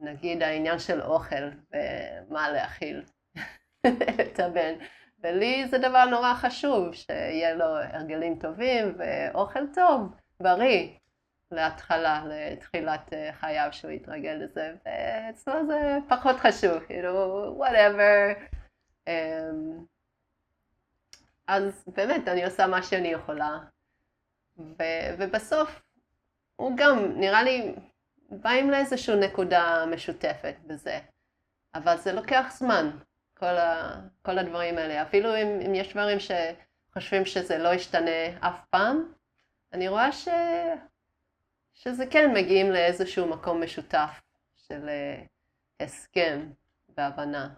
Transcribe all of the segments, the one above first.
נגיד העניין של אוכל ומה להאכיל את הבן. ולי זה דבר נורא חשוב, שיהיה לו הרגלים טובים ואוכל טוב, בריא, להתחלה, לתחילת חייו שהוא יתרגל לזה, ואצלו זה פחות חשוב, כאילו, whatever. אמ, אז באמת, אני עושה מה שאני יכולה, ו- ובסוף הוא גם, נראה לי, באים לאיזושהי נקודה משותפת בזה, אבל זה לוקח זמן, כל, ה- כל הדברים האלה. אפילו אם, אם יש דברים שחושבים שזה לא ישתנה אף פעם, אני רואה ש... שזה כן מגיעים לאיזשהו מקום משותף של uh, הסכם והבנה.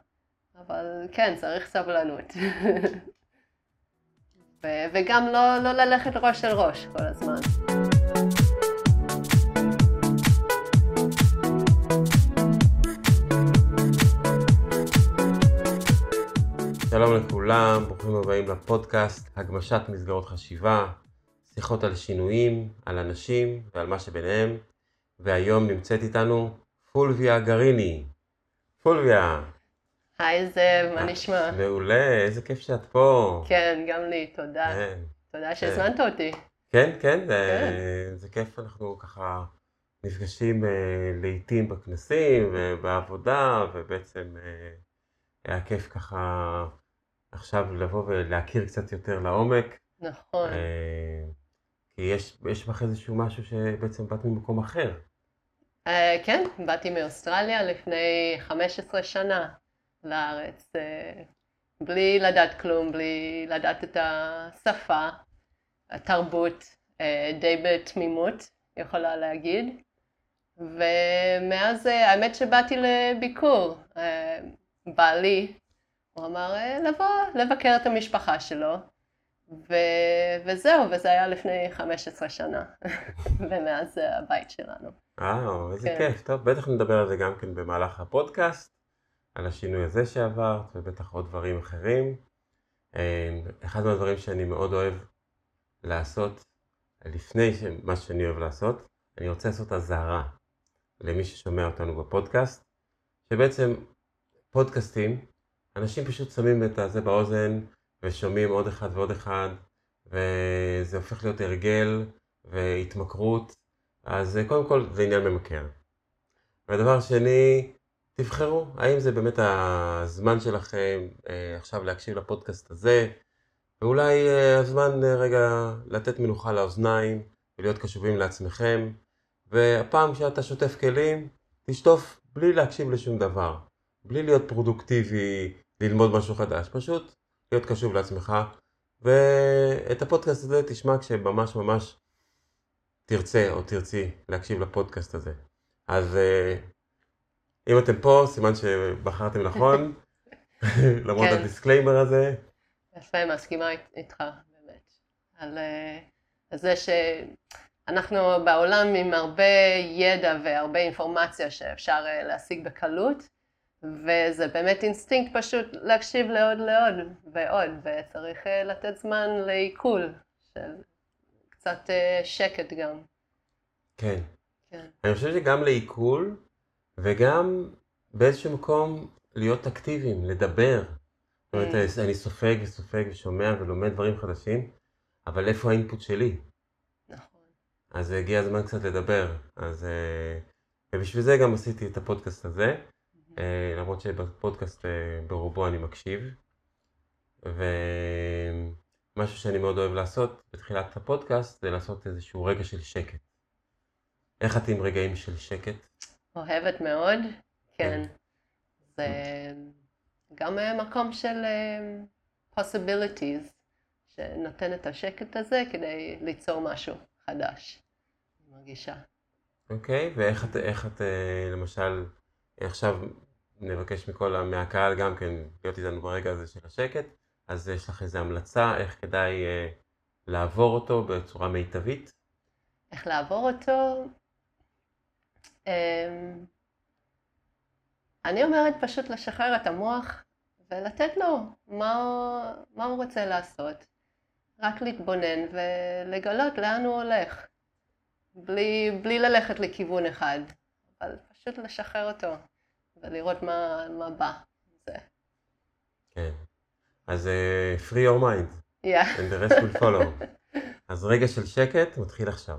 אבל כן, צריך סבלנות. ו- וגם לא, לא ללכת ראש אל ראש כל הזמן. שלום לכולם, ברוכים הבאים לפודקאסט הגמשת מסגרות חשיבה, שיחות על שינויים, על אנשים ועל מה שביניהם, והיום נמצאת איתנו פולביה גריני. פולביה. היי זאב, מה נשמע? מעולה, איזה כיף שאת פה. כן, גם לי, תודה. כן, תודה שהזמנת אותי. כן, כן, זה- זה כיף, אנחנו ככה נפגשים אה, לעיתים בכנסים ובעבודה, ובעצם אה, היה כיף ככה עכשיו לבוא ולהכיר קצת יותר לעומק. נכון. אה, כי יש, יש בך איזשהו משהו שבעצם באת ממקום אחר. אה, כן, באתי מאוסטרליה לפני 15 שנה לארץ, אה, בלי לדעת כלום, בלי לדעת את השפה, התרבות, די בתמימות, יכולה להגיד. ומאז, האמת שבאתי לביקור. בעלי, הוא אמר אה, לבוא, לבקר את המשפחה שלו. ו... וזהו, וזה היה לפני 15 שנה, ומאז זה הבית שלנו. וואו, איזה כן. כיף. טוב, בטח נדבר על זה גם כן במהלך הפודקאסט, על השינוי הזה שעברת, ובטח עוד דברים אחרים. אה, אחד מהדברים שאני מאוד אוהב לעשות, לפני מה שאני אוהב לעשות, אני רוצה לעשות אזהרה למי ששומע אותנו בפודקאסט, שבעצם פודקאסטים, אנשים פשוט שמים את הזה באוזן ושומעים עוד אחד ועוד אחד, וזה הופך להיות הרגל והתמכרות, אז אה, קודם כל זה עניין ממכר. והדבר שני, תבחרו, האם זה באמת הזמן שלכם אה, עכשיו להקשיב לפודקאסט הזה, ואולי אה, הזמן רגע לתת מנוחה לאוזניים ולהיות קשובים לעצמכם, והפעם כשאתה שוטף כלים, תשטוף בלי להקשיב לשום דבר, בלי להיות פרודוקטיבי, ללמוד משהו חדש, פשוט להיות קשוב לעצמך, ואת הפודקאסט הזה תשמע כשממש ממש תרצה או תרצי להקשיב לפודקאסט הזה. אז אה, אם אתם פה, סימן שבחרתם נכון, למרות כן. ה disclaimer הזה. יפה, מסכימה אית- איתך, באמת. על, אה, על זה שאנחנו בעולם עם הרבה ידע והרבה אינפורמציה שאפשר אה, להשיג בקלות, וזה באמת אינסטינקט פשוט להקשיב לעוד לעוד ועוד, וצריך אה, לתת זמן לעיכול, של קצת אה, שקט גם. כן. כן. אני חושב שגם לעיכול, וגם באיזשהו מקום להיות אקטיביים, לדבר. זאת אומרת, Mm. אני סופג וסופג ושומע ולומד דברים חדשים, אבל איפה האינפוט שלי? נכון. אז הגיע הזמן קצת לדבר. אז... אה, ובשביל זה גם עשיתי את הפודקאסט הזה, למרות שבפודקאסט אה, ברובו אני מקשיב. ומשהו שאני מאוד אוהב לעשות בתחילת הפודקאסט זה לעשות איזשהו רגע של שקט. איך את עם רגעים של שקט? אוהבת מאוד, כן. זה גם אה, מקום של אה, possibilities, שנותן את השקט הזה כדי ליצור משהו חדש, מרגישה. אוקיי, ואיך את, את אה, למשל, עכשיו נבקש מכל, מהקהל גם כן להיות איתנו ברגע הזה של השקט, אז יש לך איזו המלצה איך כדאי אה, לעבור אותו בצורה מיטבית? איך לעבור אותו? אמ, אני אומרת פשוט לשחרר את המוח ולתת לו מה מה הוא רוצה לעשות. רק להתבונן ולגלות לאן הוא הולך. בלי, בלי ללכת לכיוון אחד, אבל פשוט לשחרר אותו ולראות מה, מה בא. זה. כן. אז uh, free your mind. Yeah. and the rest will follow. אז רגע של שקט מתחיל עכשיו.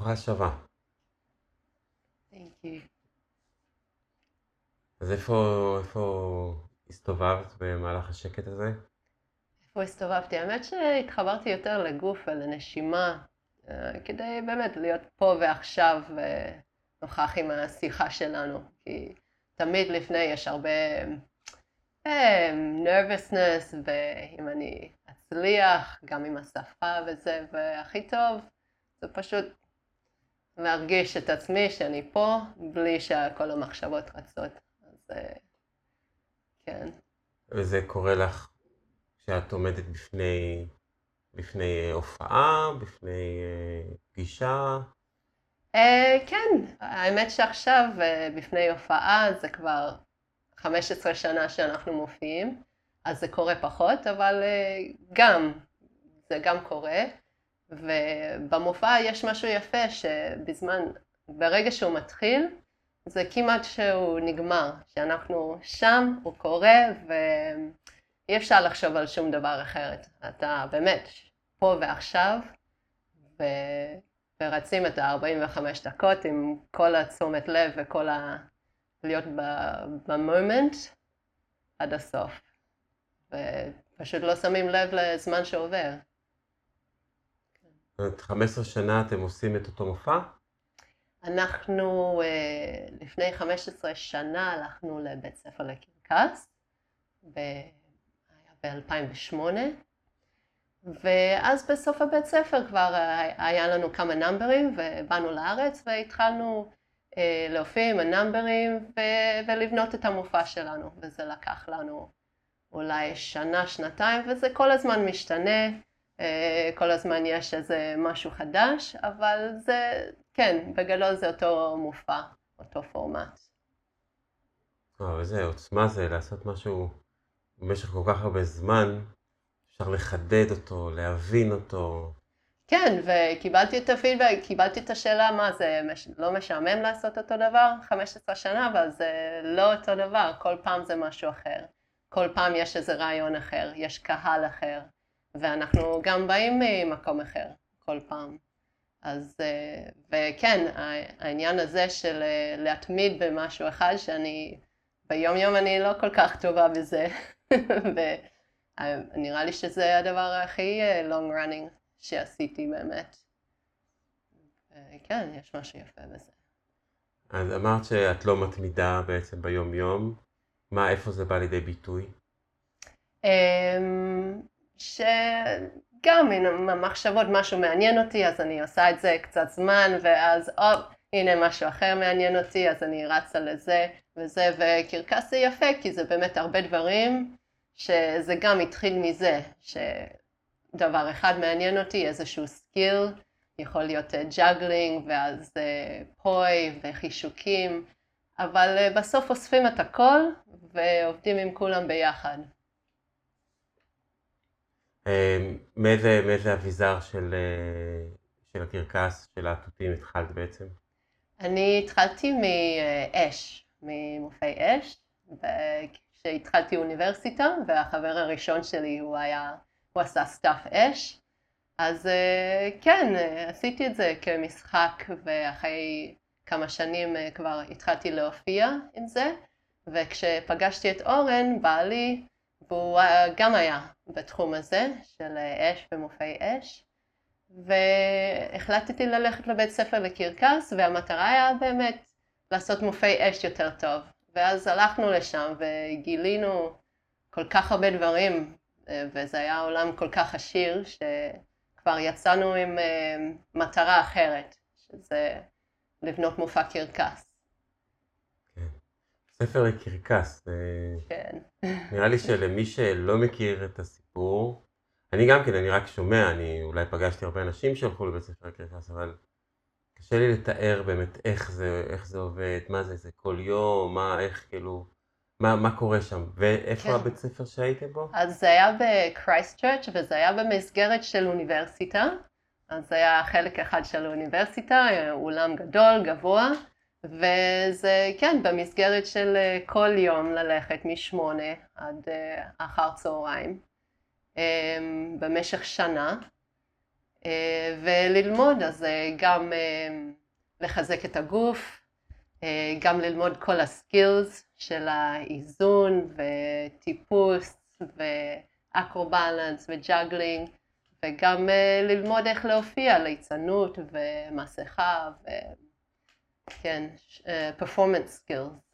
ברוכה you. אז איפה, איפה הסתובבת במהלך השקט הזה? איפה הסתובבתי? האמת שהתחברתי יותר לגוף ולנשימה, אה, כדי באמת להיות פה ועכשיו ונוכח עם השיחה שלנו. כי תמיד לפני יש הרבה אה, nervousness, ואם אני אצליח, גם עם השפה וזה, והכי טוב זה פשוט להרגיש את עצמי שאני פה, בלי שכל המחשבות רצות. אז אה, כן. וזה קורה לך כשאת עומדת בפני, בפני אה, הופעה, בפני אה, פגישה? כן, האמת שעכשיו בפני הופעה זה כבר 15 שנה שאנחנו מופיעים, אז זה קורה פחות, אבל גם, זה גם קורה. ובמופע יש משהו יפה שבזמן, ברגע שהוא מתחיל, זה כמעט שהוא נגמר, שאנחנו שם, הוא קורה, ואי אפשר לחשוב על שום דבר אחרת. אתה באמת פה ועכשיו, ו... ורצים את ה-45 דקות עם כל התשומת לב וכל ה... להיות במומנט עד הסוף. ופשוט לא שמים לב לזמן שעובר. אומרת, 15 שנה אתם עושים את אותו מופע? אנחנו אה, לפני 15 שנה הלכנו לבית ספר לקרקס, ב-2008, ואז בסוף הבית ספר כבר היה לנו כמה נאמברים ובאנו לארץ והתחלנו אה, להופיע עם הנאמברים ולבנות את המופע שלנו, וזה לקח לנו אולי שנה, שנתיים, וזה כל הזמן משתנה. אה, כל הזמן יש איזה משהו חדש, אבל זה, כן, בגדול זה אותו מופע, אותו פורמט. וואו, איזה עוצמה זה לעשות משהו במשך כל כך הרבה זמן, אפשר לחדד אותו, להבין אותו. כן, וקיבלתי את הפידבק, קיבלתי את השאלה מה זה, לא משעמם לעשות אותו דבר? 15 שנה, אבל זה לא אותו דבר, כל פעם זה משהו אחר. כל פעם יש איזה רעיון אחר, יש קהל אחר. ואנחנו גם באים ממקום אחר כל פעם. אז, אה, וכן, העניין הזה של אה, להתמיד במשהו אחד, שאני ביום יום אני לא כל כך טובה בזה, ונראה לי שזה הדבר הכי אה, long running שעשיתי באמת. כן, יש משהו יפה בזה. אז אמרת שאת לא מתמידה בעצם ביום יום, מה, איפה זה בא לידי ביטוי? אמ, שגם עם המחשבות משהו מעניין אותי, אז אני עושה את זה קצת זמן, ואז הופ, הנה משהו אחר מעניין אותי, אז אני רצה לזה וזה, וקרקס זה יפה, כי זה באמת הרבה דברים, שזה גם התחיל מזה, שדבר אחד מעניין אותי, איזשהו skill, יכול להיות juggling, ואז poi וחישוקים, אבל בסוף אוספים את הכל ועובדים עם כולם ביחד. אמ, מאיזה, מאיזה אביזר של, אה, של הקרקס, של התותים התחלת בעצם? אני התחלתי מאש, ממופעי אש, כשהתחלתי אוניברסיטה, והחבר הראשון שלי הוא היה, הוא עשה staff אש, אז אה, כן, עשיתי את זה כמשחק, ואחרי כמה שנים אה, כבר התחלתי להופיע עם זה, וכשפגשתי את אורן, בעלי, והוא גם היה בתחום הזה של אש ומופעי אש, והחלטתי ללכת לבית ספר לקרקס, והמטרה היה באמת לעשות מופעי אש יותר טוב. ואז הלכנו לשם וגילינו כל כך הרבה דברים, וזה היה עולם כל כך עשיר, שכבר יצאנו עם אה, מטרה אחרת, שזה לבנות מופע קרקס. ספר לקרקס. כן. נראה לי שלמי שלא מכיר את הסיפור, אני גם כן, אני רק שומע, אני אולי פגשתי הרבה אנשים שהלכו לבית ספר לקרקס, אבל קשה לי לתאר באמת איך זה, איך זה עובד, מה זה, זה כל יום, מה, איך כאילו, מה, מה קורה שם, ואיפה כן. הבית ספר שהייתם בו? אז זה היה בקרייסט צ'רץ' וזה היה במסגרת של אוניברסיטה, אז זה היה חלק אחד של האוניברסיטה, אולם גדול, גבוה, וזה כן במסגרת של אה, כל יום ללכת משמונה עד אה, אחר צהריים אמ, במשך שנה אה, וללמוד, אז גם לחזק את הגוף, גם ללמוד כל ה skills של האיזון וטיפוס ו acro-balance ו juggling וגם ללמוד איך להופיע, ליצנות ומסכה ו... כן, performance uh, skills.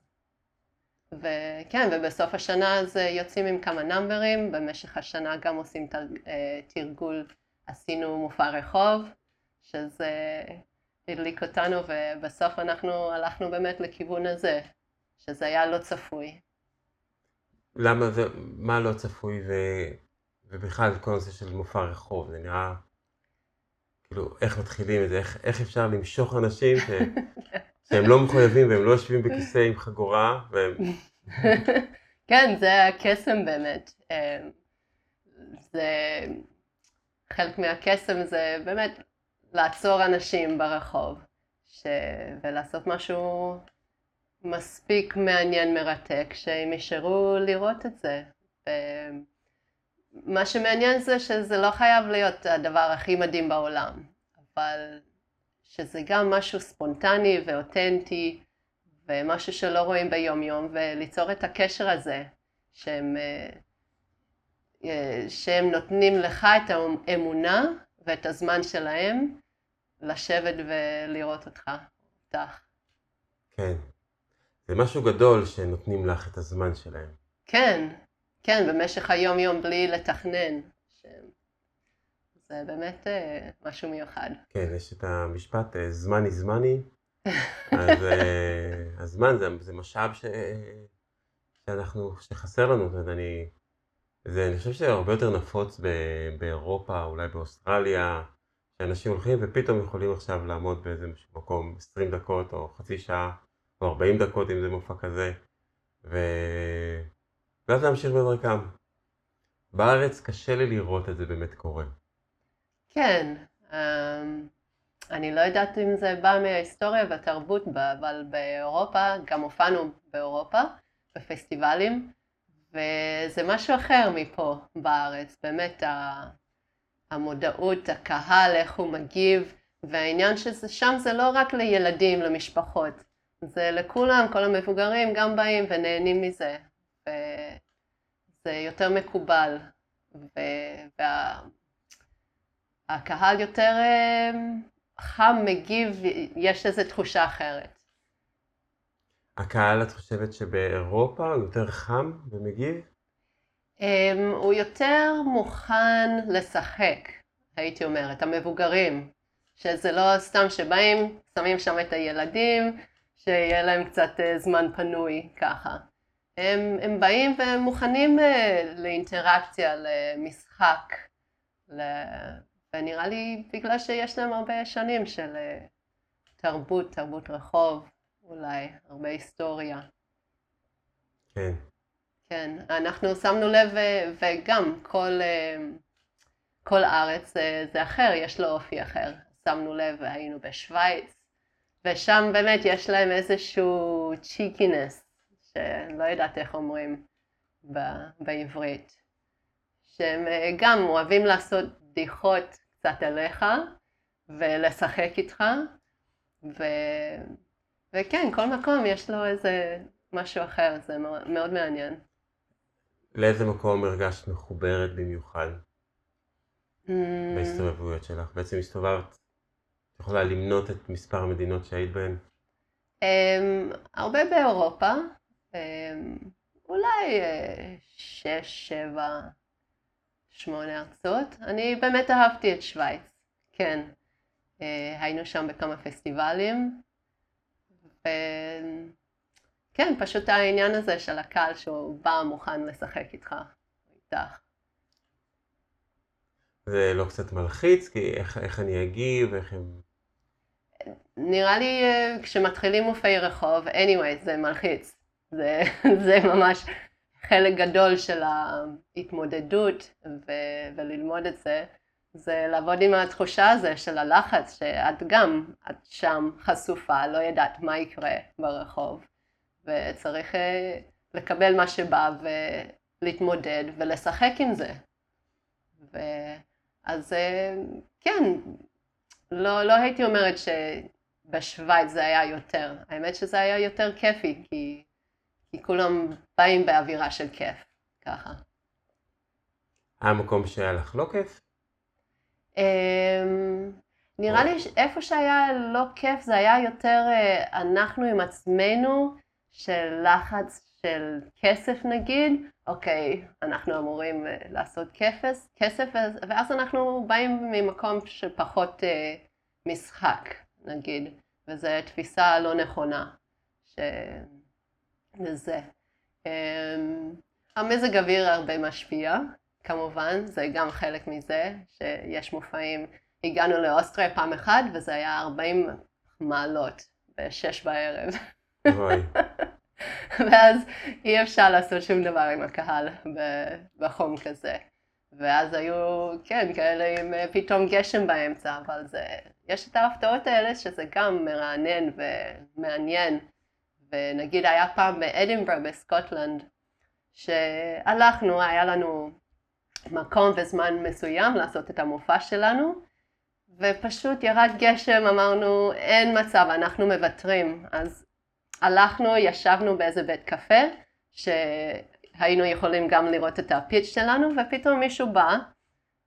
וכן, ובסוף השנה אז יוצאים עם כמה נאמברים, במשך השנה גם עושים uh, תרגול, עשינו מופע רחוב, שזה הדליק אותנו, ובסוף אנחנו הלכנו באמת לכיוון הזה, שזה היה לא צפוי. למה זה, מה לא צפוי, ו, ובכלל כל הנושא של מופע רחוב, זה נראה... כאילו, איך מתחילים את זה, איך, איך אפשר למשוך אנשים ש, שהם לא מחויבים והם לא יושבים בכיסא עם חגורה, והם... כן, זה הקסם באמת. אמ, זה... חלק מהקסם זה באמת לעצור אנשים ברחוב, ש... ולעשות משהו מספיק מעניין, מרתק, שהם יישארו לראות את זה. ו... מה שמעניין זה שזה לא חייב להיות הדבר הכי מדהים בעולם, אבל שזה גם משהו ספונטני ואותנטי ומשהו שלא רואים ביום יום וליצור את הקשר הזה שהם, אה, שהם נותנים לך את האמונה ואת הזמן שלהם לשבת ולראות אותך, אותך. כן, זה משהו גדול שנותנים לך את הזמן שלהם. כן, כן, במשך היום-יום בלי לתכנן. זה באמת אה, משהו מיוחד. כן, יש את המשפט, אה, זמני זמני. אז אה, הזמן זה, זה משאב ש... שאנחנו, שחסר לנו, אומרת, אני, זה, אני חושב שהרבה יותר נפוץ ב, באירופה, אולי באוסטרליה, שאנשים הולכים ופתאום יכולים עכשיו לעמוד באיזה מקום 20 דקות או חצי שעה או 40 דקות אם זה מופע כזה, ו... ואז להמשיך בדרכם. בארץ קשה לי לראות את זה באמת קורה. כן, אמ, אני לא יודעת אם זה בא מההיסטוריה והתרבות, אבל באירופה, גם הופענו באירופה, בפסטיבלים, וזה משהו אחר מפה בארץ, באמת המודעות, הקהל, איך הוא מגיב, והעניין ששם זה לא רק לילדים, למשפחות, זה לכולם, כל המבוגרים גם באים ונהנים מזה, וזה יותר מקובל, והקהל יותר אה, חם, מגיב, יש איזו תחושה אחרת. הקהל, את חושבת שבאירופה הוא יותר חם ומגיב? Um, הוא יותר מוכן לשחק, הייתי אומרת, המבוגרים, שזה לא סתם שבאים, שמים שם את הילדים, שיהיה להם קצת uh, זמן פנוי ככה. הם, הם באים והם מוכנים uh, לאינטראקציה, למשחק, ל... ונראה לי בגלל שיש להם הרבה שנים של uh, תרבות, תרבות רחוב, אולי, הרבה היסטוריה. כן. כן, אנחנו שמנו לב, וגם כל, כל ארץ זה אחר, יש לו אופי אחר. שמנו לב, היינו בשוויץ, ושם באמת יש להם איזשהו צ'יקינס, שלא יודעת איך אומרים בעברית, שהם אה, גם אוהבים לעשות בדיחות קצת עליך ולשחק איתך, ו... וכן, כל מקום יש לו איזה משהו אחר, זה מאוד, מאוד מעניין. לאיזה מקום הרגשת מחוברת במיוחד? Mm, בהסתובבויות שלך? בעצם הסתובבת, את יכולה למנות את מספר המדינות שהיית בהן? אמ, הרבה באירופה, אולי אה, שש, שבע, שמונה ארצות. אני באמת אהבתי את שווייץ, כן. אה, היינו שם בכמה פסטיבלים, וכן, פשוט העניין הזה של הקהל שהוא בא מוכן לשחק איתך, איתך. זה לא קצת מלחיץ? כי איך, איך אני אגיב, איך הם... נראה לי אה, כשמתחילים מופעי רחוב, anyway, זה מלחיץ. זה, זה ממש חלק גדול של ההתמודדות ו- וללמוד את זה, זה לעבוד עם התחושה הזו של הלחץ, שאת גם, את שם חשופה, לא יודעת מה יקרה ברחוב, וצריך אה, לקבל מה שבא ולהתמודד ולשחק עם זה. אז אה, כן, לא, לא הייתי אומרת שבשוויץ זה היה יותר, האמת שזה היה יותר כיפי, כי, כי כולם באים באווירה של כיף, ככה. היה מקום שהיה לך לא כיף? אמ, נראה לי איפה שהיה לא כיף זה היה יותר אה, אנחנו עם עצמנו, של לחץ של כסף נגיד, אוקיי, אנחנו אמורים אה, לעשות כסף, כסף ואז אנחנו באים ממקום של פחות אה, משחק נגיד, וזו תפיסה לא נכונה שזה. אמ, המזג אוויר הרבה משפיע, כמובן, זה גם חלק מזה, שיש מופעים. הגענו לאוסטריה פעם אחת, וזה היה 40 מעלות בשש בערב. ואז אי אפשר לעשות שום דבר עם הקהל בחום כזה. ואז היו, כן, כאלה עם אה, פתאום גשם באמצע, אבל זה, יש את ההפתעות האלה שזה גם מרענן ומעניין. ונגיד היה פעם באדינברה בסקוטלנד, שהלכנו, היה לנו מקום וזמן מסוים לעשות את המופע שלנו, ופשוט ירד גשם, אמרנו, אין מצב, אנחנו מוותרים. אז הלכנו, ישבנו באיזה בית קפה, שהיינו יכולים גם לראות את הפיץ' שלנו, ופתאום מישהו בא,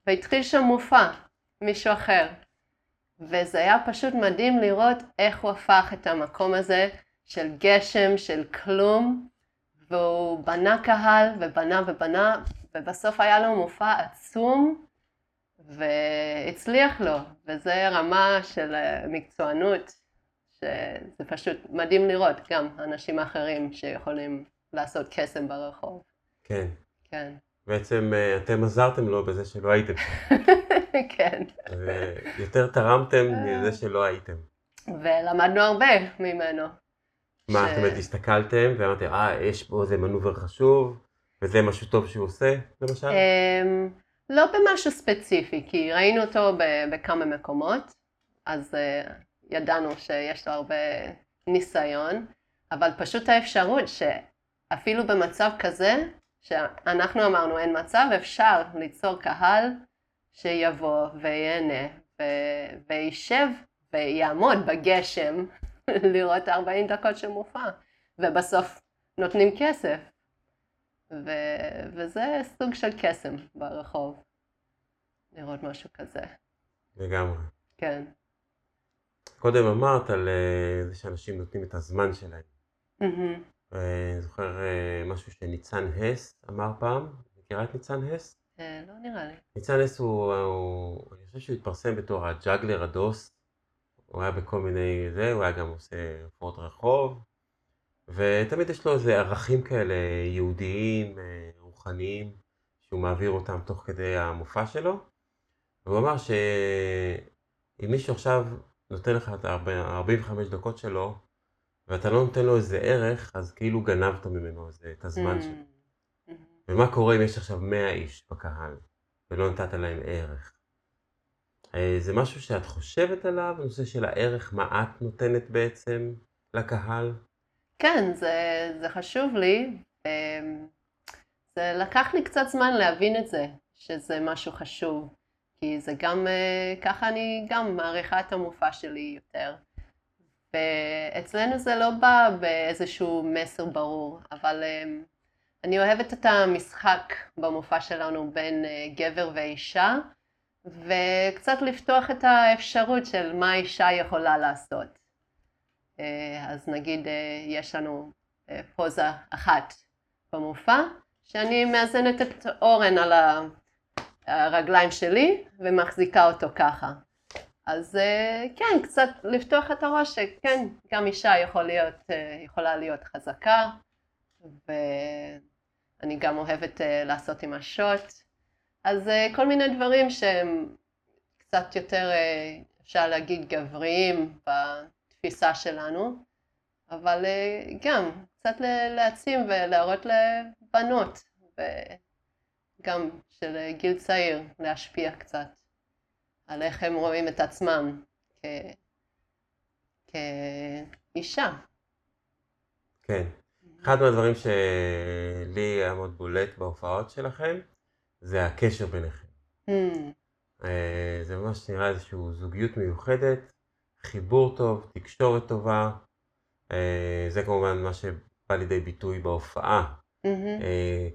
והתחיל שם מופע, מישהו אחר. וזה היה פשוט מדהים לראות איך הוא הפך את המקום הזה של גשם, של כלום, והוא בנה קהל ובנה ובנה, ובסוף היה לו מופע עצום, והצליח לו, וזה רמה של אה, מקצוענות, שזה פשוט מדהים לראות גם אנשים אחרים שיכולים לעשות קסם ברחוב. כן. כן. בעצם אה, אתם עזרתם לו בזה שלא הייתם. כן. יותר תרמתם מזה שלא הייתם. ולמדנו הרבה ממנו. מה, זאת אומרת, הסתכלתם ואמרתם, אה, יש פה איזה מנובר חשוב, וזה משהו טוב שהוא עושה, למשל? אמ, לא במשהו ספציפי, כי ראינו אותו בכמה מקומות, אז אה, ידענו שיש לו הרבה ניסיון, אבל פשוט האפשרות שאפילו במצב כזה, שאנחנו אמרנו אין מצב, אפשר ליצור קהל שיבוא וייהנה וישב ויעמוד בגשם לראות 40 דקות של מופע, ובסוף נותנים כסף. ו... וזה סוג של קסם ברחוב, לראות משהו כזה. לגמרי. כן. קודם אמרת על אה, זה שאנשים נותנים את הזמן שלהם. Mm-hmm. אני זוכר אה, משהו שניצן הס אמר פעם, מכירה את ניצן הס? אה, לא נראה לי. ניצן הס הוא, הוא, אני חושב שהוא התפרסם בתור הג'אגלר הדוס, הוא היה בכל מיני זה, הוא היה גם עושה הופעות רחוב, ותמיד יש לו איזה ערכים כאלה יהודיים, רוחניים, שהוא מעביר אותם תוך כדי המופע שלו. והוא אמר שאם מישהו עכשיו נותן לך את ה-45 דקות שלו, ואתה לא נותן לו איזה ערך, אז כאילו גנבת ממנו איזה, את הזמן mm. שלו. ומה קורה אם יש עכשיו 100 איש בקהל, ולא נתת להם ערך? אה, זה משהו שאת חושבת עליו, הנושא של הערך, מה את נותנת בעצם לקהל? כן, זה, זה חשוב לי. אמ, זה לקח לי קצת זמן להבין את זה, שזה משהו חשוב. כי זה גם, אה, ככה אני גם מעריכה את המופע שלי יותר. ואצלנו זה לא בא באיזשהו מסר ברור, אבל אני אוהבת את המשחק במופע שלנו בין אה, גבר ואישה, וקצת לפתוח את האפשרות של מה אישה יכולה לעשות. אה, אז נגיד אה, יש לנו אה, פוזה אחת במופע, שאני מאזנת את אורן על הרגליים שלי ומחזיקה אותו ככה. אז כן, קצת לפתוח את הראש שכן, גם אישה יכול להיות, יכולה להיות חזקה, ואני גם אוהבת לעשות עם השוט. אז כל מיני דברים שהם קצת יותר, אפשר להגיד, גבריים בתפיסה שלנו, אבל אה, גם קצת להעצים ולהראות לבנות, וגם של גיל צעיר, להשפיע קצת על איך הם רואים את עצמם כ... כאישה. כן. אחד מהדברים שלי היה מאוד בולט בהופעות שלכם, זה הקשר ביניכם. Mm. זה ממש נראה איזושהי זוגיות מיוחדת, חיבור טוב, תקשורת טובה, אה, זה כמובן מה שבא לידי ביטוי בהופעה. Mm-hmm.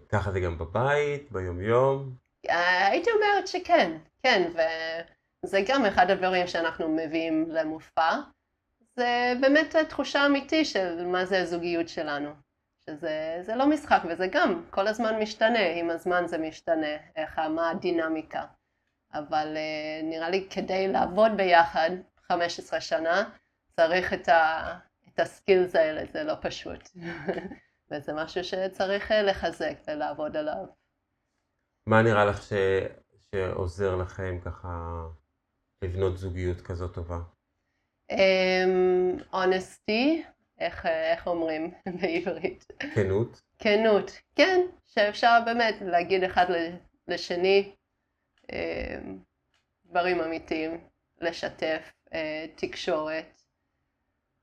ככה זה גם בבית, ביומיום? אה, הייתי אומרת שכן, כן, וזה גם אחד הדברים שאנחנו מביאים למופע. זה באמת תחושה אמיתית של מה זה הזוגיות שלנו. שזה לא משחק, וזה גם כל הזמן משתנה, עם הזמן זה משתנה, איך, מה הדינמיקה. אבל נראה לי כדי לעבוד ביחד 15 שנה, צריך את, ה, את הסקילס האלה, זה לא פשוט. וזה משהו שצריך אה, לחזק ולעבוד עליו. מה נראה לך ש... שעוזר לכם ככה לבנות זוגיות כזאת טובה? אונסטי, אמ, איך, איך אומרים בעברית? כנות? כנות, כן, שאפשר באמת להגיד אחד לשני אמ, דברים אמיתיים, לשתף אה, תקשורת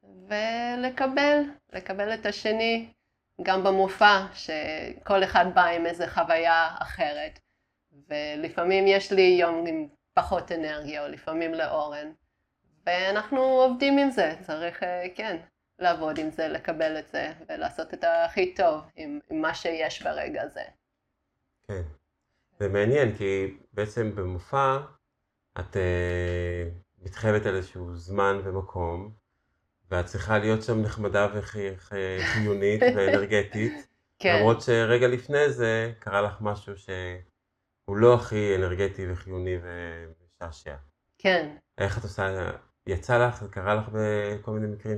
ולקבל, לקבל את השני גם במופע, שכל אחד בא עם איזה חוויה אחרת. ולפעמים יש לי יום עם פחות אנרגיה, או לפעמים לאורן. ואנחנו עובדים עם זה, צריך, אה, כן, לעבוד עם זה, לקבל את זה, ולעשות את הכי טוב עם, עם מה שיש ברגע הזה. כן. זה מעניין, כי בעצם במופע את uh, מתחייבת על איזשהו זמן ומקום, ואת צריכה להיות שם נחמדה וחיונית ואנרגטית. כן. למרות שרגע לפני זה קרה לך משהו שהוא לא הכי אנרגטי וחיוני ומשעשע. כן. איך את עושה, יצא לך, קרה לך בכל מיני מקרים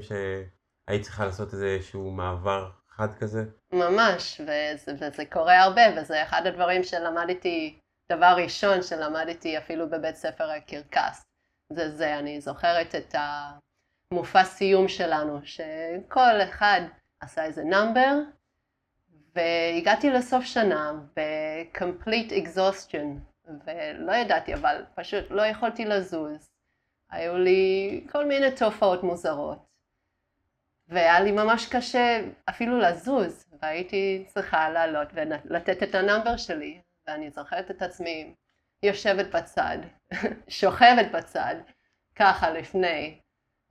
שהיית צריכה לעשות איזשהו מעבר חד כזה? ממש, וזה, וזה קורה הרבה, וזה אחד הדברים שלמדתי, דבר ראשון שלמדתי אפילו בבית ספר הקרקס. זה זה, אני זוכרת את ה... מופע סיום שלנו, שכל אחד עשה איזה נאמבר, והגעתי לסוף שנה ב-complete exhaustion, ולא ידעתי, אבל פשוט לא יכולתי לזוז. היו לי כל מיני תופעות מוזרות. והיה לי ממש קשה אפילו לזוז, והייתי צריכה לעלות ולתת את הנאמבר שלי, ואני זוכרת את עצמי יושבת בצד, שוכבת בצד, ככה לפני,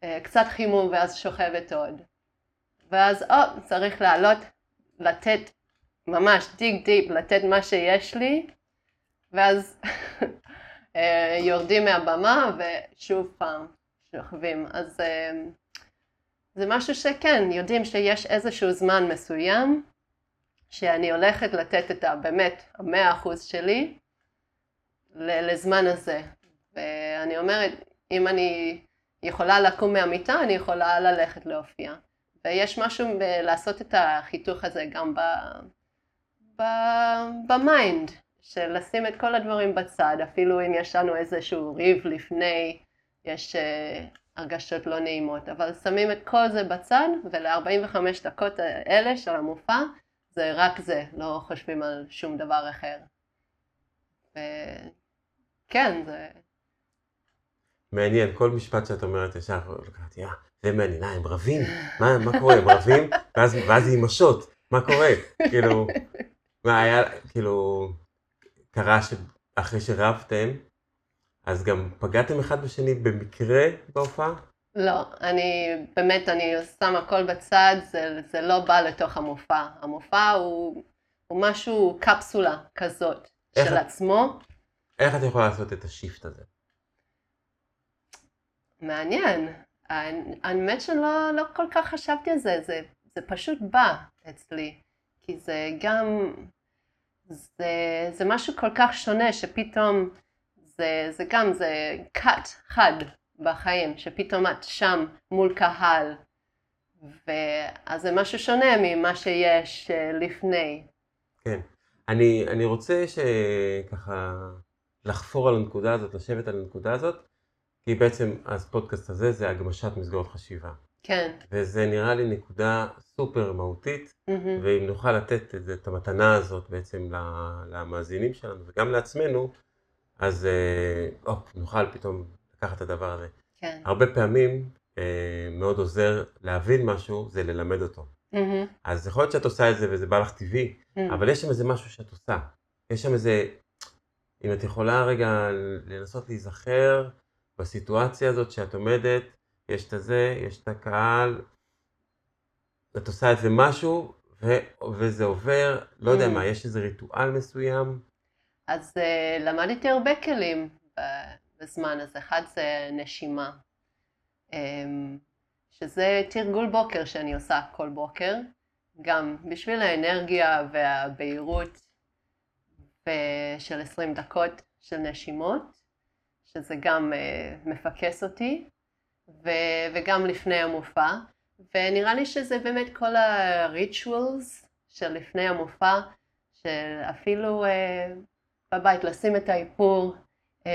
אה, קצת חימום ואז שוכבת עוד. ואז או, צריך לעלות, לתת ממש דיג דיפ, לתת מה שיש לי, ואז אה, יורדים מהבמה ושוב פעם שוכבים. אז אה, זה משהו שכן, יודעים שיש איזשהו זמן מסוים שאני הולכת לתת את ה, באמת המאה אחוז שלי לזמן הזה. ואני אומרת, אם אני יכולה לקום מהמיטה, אני יכולה ללכת להופיע. ויש משהו בלעשות את החיתוך הזה גם ב... ב... ב mind, של לשים את כל הדברים בצד, אפילו אם יש לנו איזשהו ריב לפני, יש uh, הרגשות לא נעימות, אבל שמים את כל זה בצד, ול-45 דקות האלה של המופע, זה רק זה, לא חושבים על שום דבר אחר. וכן, זה... מעניין, כל משפט שאת אומרת ישר לקחתי, יא, זה מעניין, אה, הם רבים? מה, מה קורה, הם רבים? ואז, ואז היא השוט, מה קורה? כאילו, מה היה, כאילו, קרה שאחרי שרבתם, אז גם פגעתם אחד בשני במקרה בהופעה? לא, אני באמת, אני שם הכל בצד, זה, זה לא בא לתוך המופע. המופע הוא, הוא משהו, קפסולה כזאת של עצמו. איך את יכולה לעשות את השיפט הזה? מעניין. האמת שלא לא כל כך חשבתי על זה, זה, זה פשוט בא אצלי. כי זה גם, זה, זה משהו כל כך שונה שפתאום זה, זה גם, זה cut חד בחיים, שפתאום את שם מול קהל, ואז זה משהו שונה ממה שיש אה, לפני. כן. אני, אני רוצה שככה לחפור על הנקודה הזאת, לשבת על הנקודה הזאת, כי בעצם הפודקאסט הזה זה הגמשת מסגרות חשיבה. כן. וזה נראה לי נקודה סופר מהותית, mm-hmm. ואם נוכל לתת את, את המתנה הזאת בעצם למאזינים שלנו וגם לעצמנו, אז אה, או, נוכל פתאום לקחת את הדבר הזה. כן. הרבה פעמים אה, מאוד עוזר להבין משהו, זה ללמד אותו. Mm-hmm. אז יכול להיות שאת עושה את זה וזה בא לך טבעי, mm-hmm. אבל יש שם איזה משהו שאת עושה. יש שם איזה, אם את יכולה רגע לנסות להיזכר בסיטואציה הזאת שאת עומדת, יש את הזה, יש את הקהל, את עושה איזה משהו, ו- וזה עובר, לא יודע mm. מה, יש איזה ריטואל מסוים. אז uh, למדתי הרבה כלים בזמן הזה. אחד זה נשימה, um, שזה תרגול בוקר שאני עושה כל בוקר, גם בשביל האנרגיה והבהירות של 20 דקות של נשימות, שזה גם uh, מפקס אותי. ו- וגם לפני המופע, ונראה לי שזה באמת כל ה-rituals של לפני המופע, שאפילו uh, בבית לשים את האיפור, uh,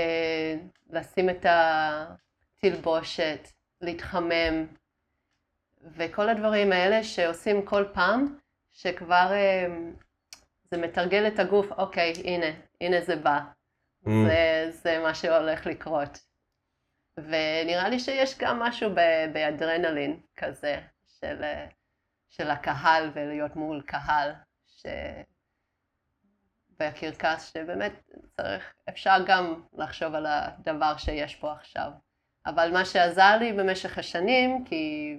לשים את התלבושת, להתחמם, וכל הדברים האלה שעושים כל פעם, שכבר uh, זה מתרגל את הגוף, אוקיי, הנה, הנה זה בא, mm. זה, זה מה שהולך לקרות. ונראה לי שיש גם משהו באדרנלין כזה של, של הקהל ולהיות מול קהל, ש... והקרקס שבאמת צריך, אפשר גם לחשוב על הדבר שיש פה עכשיו. אבל מה שעזר לי במשך השנים, כי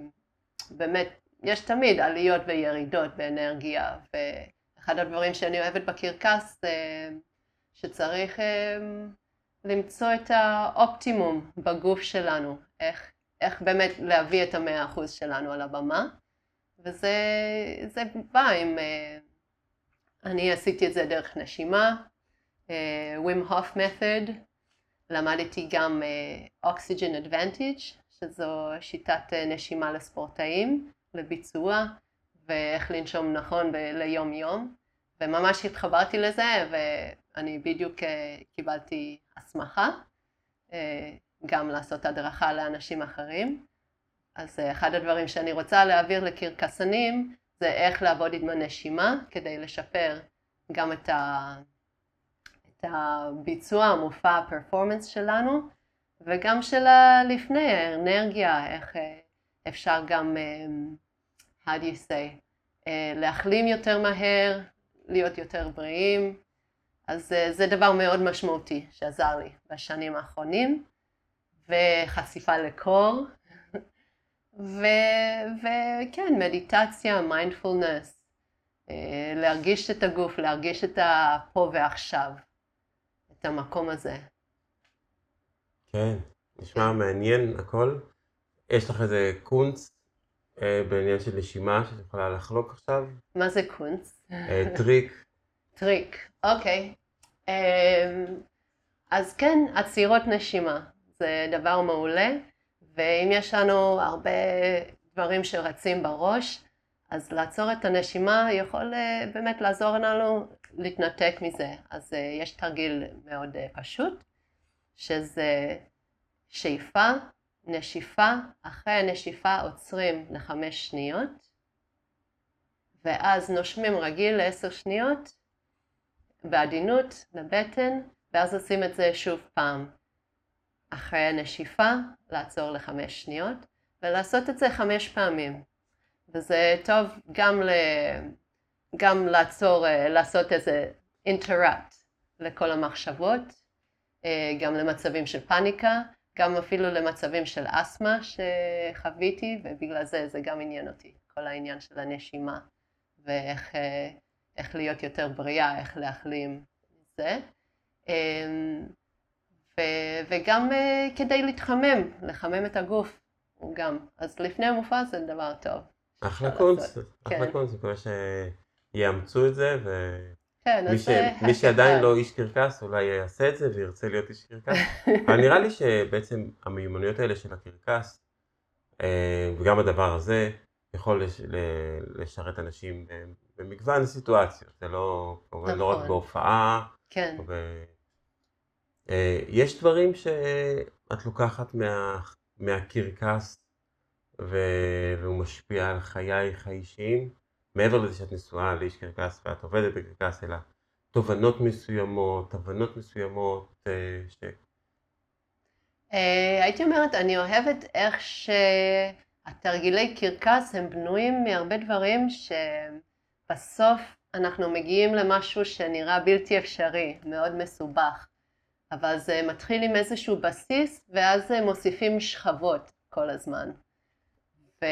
באמת יש תמיד עליות וירידות באנרגיה, ואחד הדברים שאני אוהבת בקרקס זה שצריך אה, למצוא את האופטימום בגוף שלנו, איך, איך באמת להביא את המאה אחוז שלנו על הבמה, וזה בא עם, אה, אני עשיתי את זה דרך נשימה, ווים הוף מתוד, למדתי גם אוקסיג'ן uh, אדוונטיג', שזו שיטת uh, נשימה לספורטאים, לביצוע, ואיך לנשום נכון ליום יום, וממש התחברתי לזה, ואני בדיוק אה, קיבלתי הסמכה, אה, גם לעשות הדרכה לאנשים אחרים. אז אה, אחד הדברים שאני רוצה להעביר לקרקסנים זה איך לעבוד עם הנשימה כדי לשפר גם את, ה... את הביצוע, המופע, הפרפורמנס שלנו, וגם של הלפני, האנרגיה, איך אפשר גם, how do you say, להחלים יותר מהר, להיות יותר בריאים. אז אה, זה דבר מאוד משמעותי שעזר לי בשנים האחרונים, וחשיפה לקור, וכן, מדיטציה, מיינדפולנס, אה, להרגיש את הגוף, להרגיש את הפה ועכשיו, את המקום הזה. כן, נשמע מעניין הכל. יש לך איזה קונץ אה, בעניין של נשימה שאת יכולה לחלוק עכשיו? מה זה קונץ? אה, טריק. טריק, אוקיי. אז כן, עצירות נשימה זה דבר מעולה, ואם יש לנו הרבה דברים שרצים בראש, אז לעצור את הנשימה יכול אה, באמת לעזור לנו להתנתק מזה. אז יש תרגיל מאוד פשוט, שזה שאיפה, נשיפה, אחרי הנשיפה עוצרים לחמש שניות, ואז נושמים רגיל לעשר שניות, בעדינות לבטן, ואז עושים את זה שוב פעם. אחרי הנשיפה, לעצור לחמש שניות, ולעשות את זה חמש פעמים. וזה טוב גם, ל... גם לעצור, אה, לעשות איזה אינטראפט לכל המחשבות, אה, גם למצבים של פאניקה, גם אפילו למצבים של אסתמה שחוויתי, ובגלל זה זה גם עניין אותי, כל העניין של הנשימה, ואיך אה, להיות יותר בריאה, איך להחלים זה. ו- וגם אה, כדי להתחמם, לחמם את הגוף, גם. אז לפני המופע זה דבר טוב. אחלה קונספט. אחלה כן. קונספט, מקווה שיאמצו את זה, כן, ומי אז זה ש- מי שעדיין. לא איש קרקס אולי יעשה את זה וירצה להיות איש קרקס. אבל נראה לי שבעצם המיומנויות האלה של הקרקס, אה, וגם הדבר הזה, יכול לש- לשרת אנשים במגוון סיטואציות, זה לא, כמובן לא רק נכון. בהופעה, כן. אה, יש דברים שאת לוקחת מה, מהקרקס ו- והוא משפיע על חייך האישיים, מעבר לזה שאת נשואה לאיש קרקס ואת עובדת בקרקס, אלא תובנות מסוימות, הבנות מסוימות, אה, ש... אה, הייתי אומרת, אני אוהבת איך שהתרגילי קרקס הם בנויים מהרבה דברים שבסוף אנחנו מגיעים למשהו שנראה בלתי אפשרי, מאוד מסובך. אבל זה מתחיל עם איזשהו בסיס, ואז מוסיפים שכבות כל הזמן. ו...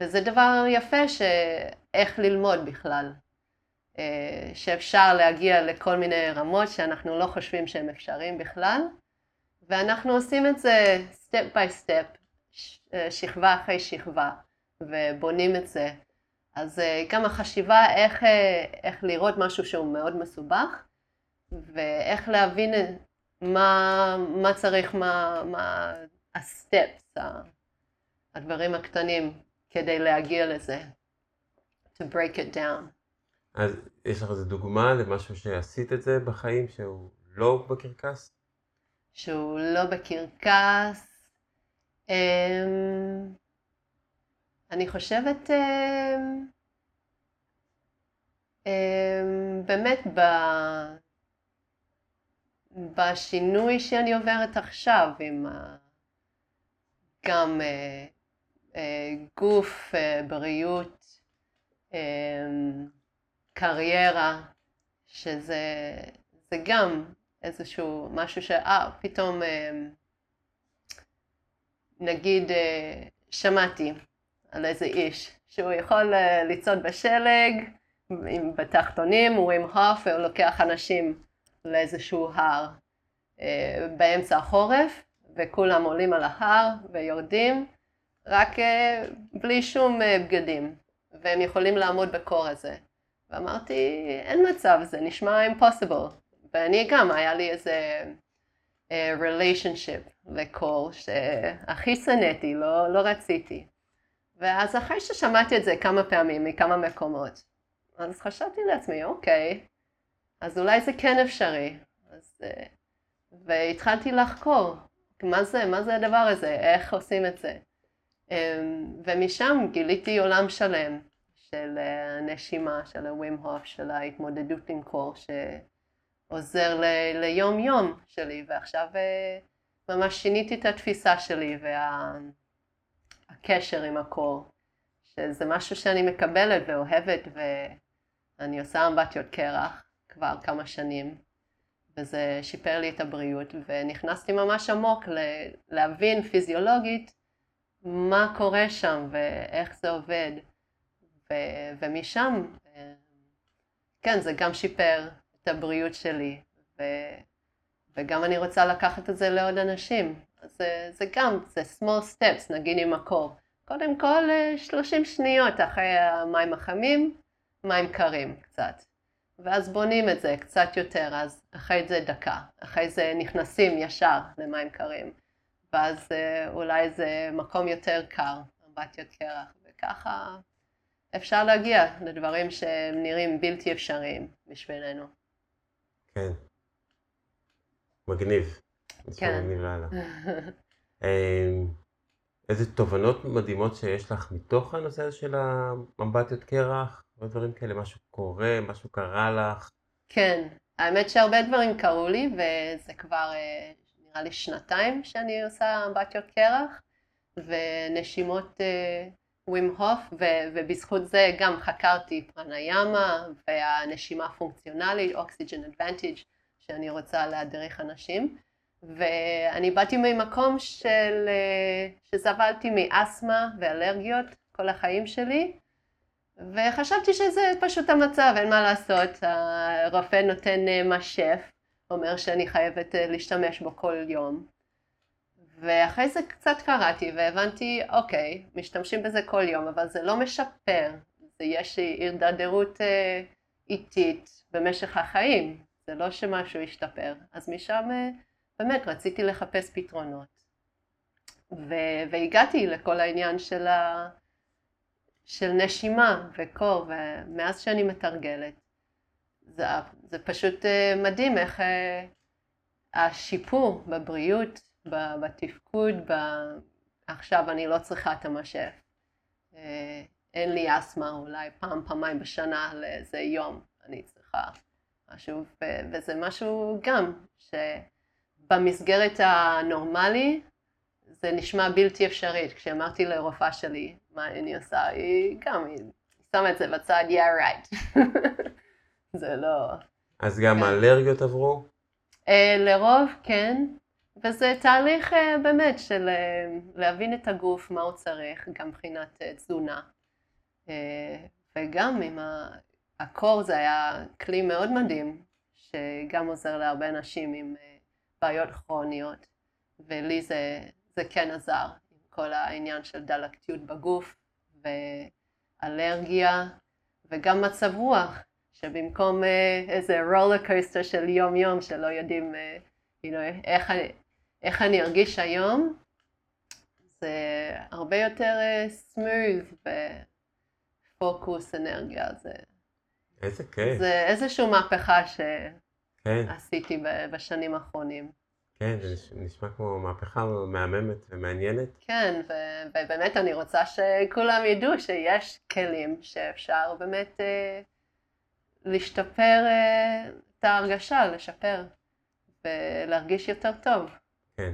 וזה דבר יפה שאיך ללמוד בכלל. אה, שאפשר להגיע לכל מיני רמות שאנחנו לא חושבים שהן אפשריים בכלל. ואנחנו עושים את זה step by step, שכבה אחרי שכבה, ובונים את זה. אז אה, גם החשיבה איך, אה, איך לראות משהו שהוא מאוד מסובך, ואיך להבין מה, מה צריך, מה, מה הסטפס, הדברים הקטנים, כדי להגיע לזה. To break it down. אז יש לך איזו דוגמה למשהו שעשית את זה בחיים שהוא לא בקרקס? שהוא לא בקרקס. אמ, אני חושבת אמ, אמ, באמת ב... בשינוי שאני עוברת עכשיו עם. גם אה, אה, גוף, אה, בריאות, קריירה, שזה זה גם איזשהו משהו שאה, פתאום אה, נגיד שמעתי על איזה איש שהוא יכול לצעוד בשלג עם בתחתונים, הוא עם הוף והוא לוקח אנשים לאיזשהו הר אה, באמצע החורף וכולם עולים על ההר ויורדים רק אה, בלי שום אה, בגדים והם יכולים לעמוד בקור הזה ואמרתי אין מצב זה נשמע impossible ואני גם, היה לי איזה relationship לקול שהכי שנאתי, לא, לא רציתי. ואז אחרי ששמעתי את זה כמה פעמים מכמה מקומות, אז חשבתי לעצמי, אוקיי, אז אולי זה כן אפשרי. אז, uh, והתחלתי לחקור, מה זה, מה זה הדבר הזה, איך עושים את זה. Um, ומשם גיליתי עולם שלם של uh, נשימה, של הווים הוף, של ההתמודדות עם קור, ש... עוזר ל- ליום יום שלי, ועכשיו אה, ממש שיניתי את התפיסה שלי והקשר עם הקור, שזה משהו שאני מקבלת ואוהבת, ואני עושה אמבטיות קרח כבר כמה שנים, וזה שיפר לי את הבריאות, ונכנסתי ממש עמוק ל- להבין פיזיולוגית מה קורה שם ואיך זה עובד, ו- ומשם, אה, כן, זה גם שיפר את הבריאות שלי, ו... וגם אני רוצה לקחת את זה לעוד אנשים. זה, זה גם, זה small steps, נגיד עם הקור. קודם כל, אה, 30 שניות אחרי המים החמים, מים קרים קצת. ואז בונים את זה קצת יותר, אז אחרי זה דקה. אחרי זה נכנסים ישר למים קרים. ואז אה, אולי זה מקום יותר קר, אמבטיות קרח, וככה אפשר להגיע לדברים שהם נראים בלתי אפשריים בשבילנו. כן. מגניב. כן. מגניב לאללה. אמ, איזה תובנות מדהימות שיש לך מתוך הנושא של האמבטיות קרח ודברים כאלה, משהו קורה, משהו קרה לך. כן, האמת שהרבה דברים קרו לי, וזה כבר אה, נראה לי שנתיים שאני עושה אמבטיות קרח, ונשימות ווים הוף, ובזכות זה גם חקרתי פרניאמה והנשימה הפונקציונלית, אוקסיג'ן אדוונטג', שאני רוצה להדריך אנשים. ואני באתי ממקום של, אה, שסבלתי מאסתמה ואלרגיות כל החיים שלי, וחשבתי שזה פשוט המצב, אין מה לעשות, הרופא נותן אה, משף, אומר שאני חייבת אה, להשתמש בו כל יום. ואחרי זה קצת קראתי והבנתי, אוקיי, משתמשים בזה כל יום, אבל זה לא משפר, זה יש הידרדרות אה, איטית במשך החיים, זה לא שמשהו ישתפר. אז משם באמת רציתי לחפש פתרונות. ו- והגעתי לכל העניין של, ה- של נשימה וקור, ומאז שאני מתרגלת, זה, זה פשוט אה, מדהים איך אה, השיפור בבריאות, בתפקוד, ב... עכשיו אני לא צריכה את המשאף. אה, אין לי אסתמה, אולי פעם, פעמיים בשנה לאיזה יום אני צריכה משהו, וזה משהו גם, שבמסגרת הנורמלי זה נשמע בלתי אפשרית. כשאמרתי לרופאה שלי מה אני עושה, היא גם, היא שמה את זה בצד, yeah right. זה לא... אז גם כן. האלרגיות עברו? Uh, לרוב כן, וזה תהליך uh, באמת של uh, להבין את הגוף, מה הוא צריך, גם מבחינת תזונה. וגם עם הקור זה היה כלי מאוד מדהים, שגם עוזר להרבה אנשים עם בעיות כרוניות, ולי זה, זה כן עזר, עם כל העניין של דלקתיות בגוף, ואלרגיה, וגם מצב רוח. שבמקום uh, איזה רולר קוסטר של יום יום שלא יודעים uh, you know, איך, אני, איך אני ארגיש היום, זה הרבה יותר סמוב uh, ופוקוס אנרגיה. זה, איזה כיף. זה איזושהי מהפכה שעשיתי כן. בשנים האחרונים. כן, זה נשמע כמו מהפכה מהממת ומעניינת. כן, ובאמת אני רוצה שכולם ידעו שיש כלים שאפשר באמת... Uh, להשתפר אה, את ההרגשה, לשפר ולהרגיש יותר טוב. כן.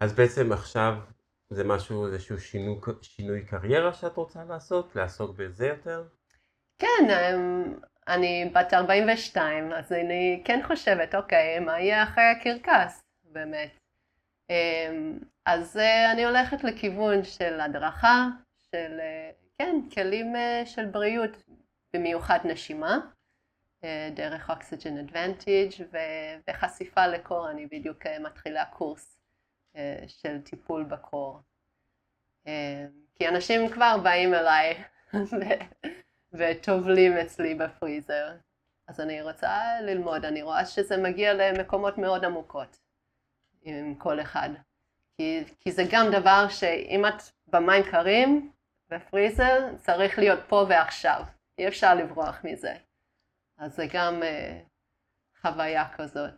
אז בעצם עכשיו זה משהו, איזשהו שינוי, שינוי קריירה שאת רוצה לעשות? לעסוק בזה יותר? כן, אמ, אני בת 42, אז אני כן חושבת, אוקיי, מה יהיה אחרי הקרקס, באמת. אמ, אז אה, אני הולכת לכיוון של הדרכה, של, אה, כן, כלים של בריאות, במיוחד נשימה. אה, דרך אוקסיג'ן אדוונטיג' וחשיפה לקור, אני בדיוק אה, מתחילה קורס אה, של טיפול בקור. כי אנשים כבר באים אליי וטובלים אצלי בפריזר, אז אני רוצה ללמוד, אני רואה שזה מגיע למקומות מאוד עמוקות עם כל אחד. כי, כי זה גם דבר שאם את במים קרים בפריזר, צריך להיות פה ועכשיו, אי אפשר לברוח מזה. אז זה גם uh, חוויה כזאת.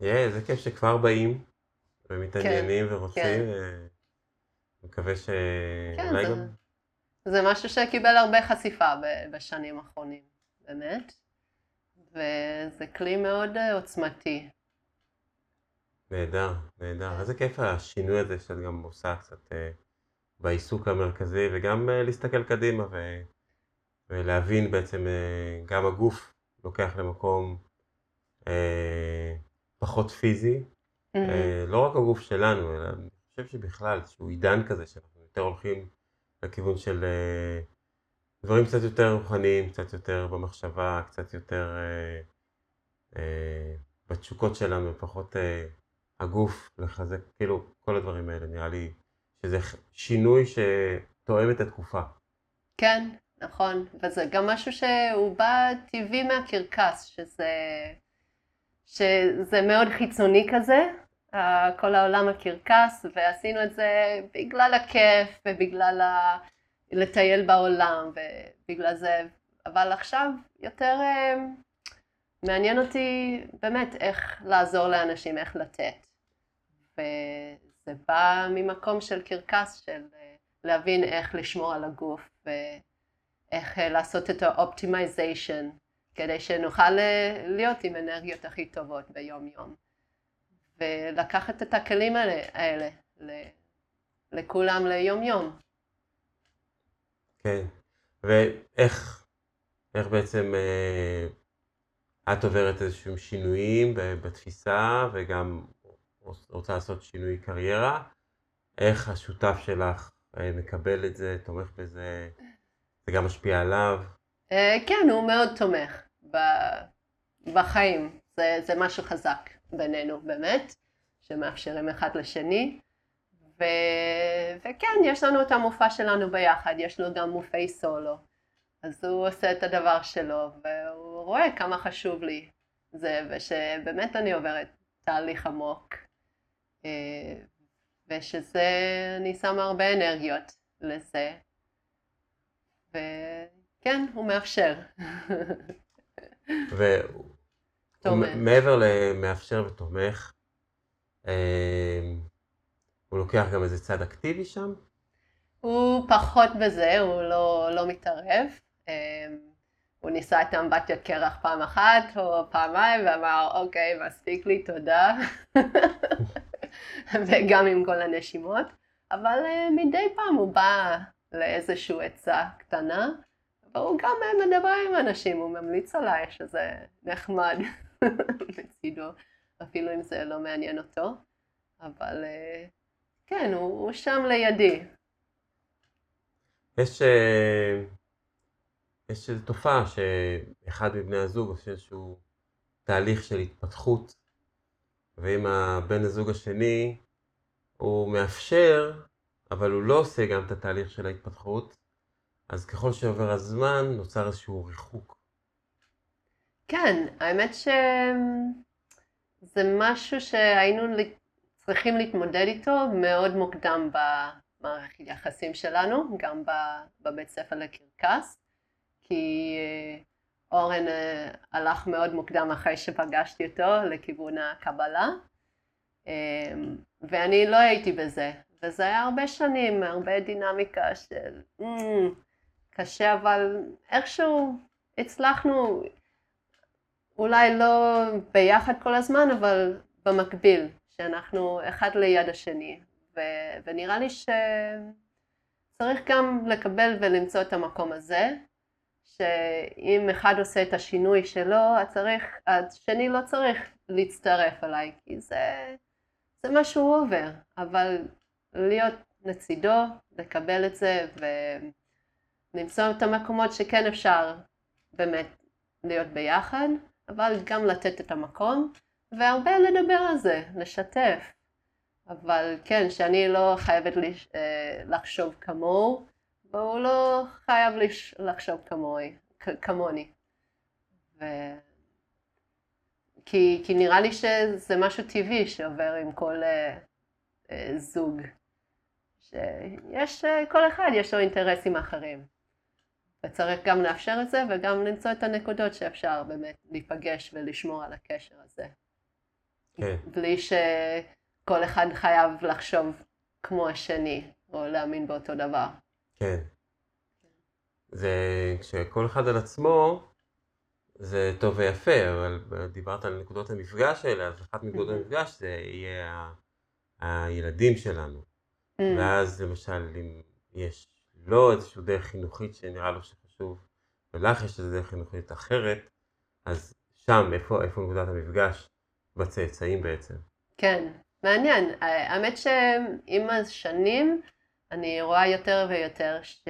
יהיה, yeah, איזה כיף שכבר באים ומתעניינים כן, ורוצים. כן. ו... מקווה שאולי כן, זה, גם... זה משהו שקיבל הרבה חשיפה בשנים האחרונים, באמת. וזה כלי מאוד אה, עוצמתי. נהדר, נהדר. איזה כיף השינוי הזה שאת גם עושה קצת אה, בעיסוק המרכזי, וגם אה, להסתכל קדימה ו... ולהבין בעצם אה, גם הגוף לוקח למקום אה, פחות פיזי, mm-hmm. אה, לא רק הגוף שלנו, אלא אני חושב שבכלל, איזשהו עידן כזה שאנחנו יותר הולכים לכיוון של אה, דברים קצת יותר רוחניים, קצת יותר במחשבה, קצת יותר אה, אה, בתשוקות שלנו, פחות אה, הגוף, לחזק, כאילו כל הדברים האלה, נראה לי שזה שינוי שתואם את התקופה. כן, נכון, וזה גם משהו שהוא בא טבעי מהקרקס, שזה, שזה מאוד חיצוני כזה, כל העולם הקרקס, ועשינו את זה בגלל הכיף ובגלל ה... לטייל בעולם, ובגלל זה, אבל עכשיו יותר אה, מעניין אותי באמת איך לעזור לאנשים, איך לתת. וזה בא ממקום של קרקס, של אה, להבין איך לשמור על הגוף. איך אה, לעשות את ה optimization, כדי שנוכל אה, להיות עם אנרגיות הכי טובות ביום יום. ולקחת את הכלים האלה, האלה לכולם ליום יום. כן, ואיך איך בעצם אה, את עוברת איזשהם שינויים בתפיסה וגם רוצה לעשות שינוי קריירה, איך השותף שלך אה, מקבל את זה, תומך בזה? זה גם משפיע עליו? אה, כן, הוא מאוד תומך בחיים. זה, זה משהו חזק בינינו באמת, שמאפשרים אחד לשני. ו... וכן, יש לנו את המופע שלנו ביחד, יש לו גם מופעי סולו. אז הוא עושה את הדבר שלו, והוא רואה כמה חשוב לי זה, ושבאמת אני עוברת תהליך עמוק, ושזה, אני שמה הרבה אנרגיות לזה, וכן, הוא מאפשר. ומעבר למאפשר ותומך, אה, הוא לוקח גם איזה צד אקטיבי שם? הוא פחות בזה, הוא לא, לא מתערב. אמ, הוא ניסה את אמבטיית קרח פעם אחת או פעמיים ואמר, אוקיי, מספיק לי, תודה. וגם עם כל הנשימות. אבל uh, מדי פעם הוא בא לאיזושהי עצה קטנה, והוא גם מדבר עם אנשים, הוא ממליץ עליי שזה נחמד מצידו, אפילו אם זה לא מעניין אותו. אבל uh, כן, הוא, הוא שם לידי. יש... יש איזו תופעה שאחד מבני הזוג עושה איזשהו תהליך של התפתחות, ואם הבן הזוג השני הוא מאפשר, אבל הוא לא עושה גם את התהליך של ההתפתחות, אז ככל שעובר הזמן נוצר איזשהו ריחוק. כן, האמת שזה משהו שהיינו צריכים להתמודד איתו מאוד מוקדם במערכת יחסים שלנו, גם בבית ספר לקרקס. כי אה, אורן אה, הלך מאוד מוקדם אחרי שפגשתי אותו לכיוון הקבלה, אמ, ואני לא הייתי בזה, וזה היה הרבה שנים, הרבה דינמיקה של mm, קשה, אבל איכשהו הצלחנו, אולי לא ביחד כל הזמן, אבל במקביל, שאנחנו אחד ליד השני, ו- ונראה לי שצריך גם לקבל ולמצוא את המקום הזה, שאם אחד עושה את השינוי שלו, הצריך, השני לא צריך להצטרף אליי, כי זה, זה מה שהוא עובר, אבל להיות לצידו, לקבל את זה ולמצוא את המקומות שכן אפשר באמת להיות ביחד, אבל גם לתת את המקום, והרבה לדבר על זה, לשתף. אבל כן, שאני לא חייבת אה, לחשוב כמוהו, והוא לא חייב לחשוב כמוני. כמוני. ו... כי, כי נראה לי שזה משהו טבעי שעובר עם כל uh, uh, זוג. שיש, uh, כל אחד יש לו אינטרסים אחרים. וצריך גם לאפשר את זה וגם למצוא את הנקודות שאפשר באמת להיפגש ולשמור על הקשר הזה. כן. בלי שכל אחד חייב לחשוב כמו השני, או להאמין באותו דבר. כן. זה כשכל אחד על עצמו, זה טוב ויפה, אבל דיברת על נקודות המפגש האלה, אז אחת מנקודות mm-hmm. המפגש זה יהיה ה... הילדים שלנו. Mm. ואז למשל, אם יש לא איזושהי דרך חינוכית שנראה לו שחשוב, ולך יש איזו דרך חינוכית אחרת, אז שם, איפה, איפה נקודת המפגש? בצאצאים בעצם. כן, מעניין. האמת שעם השנים אני רואה יותר ויותר ש...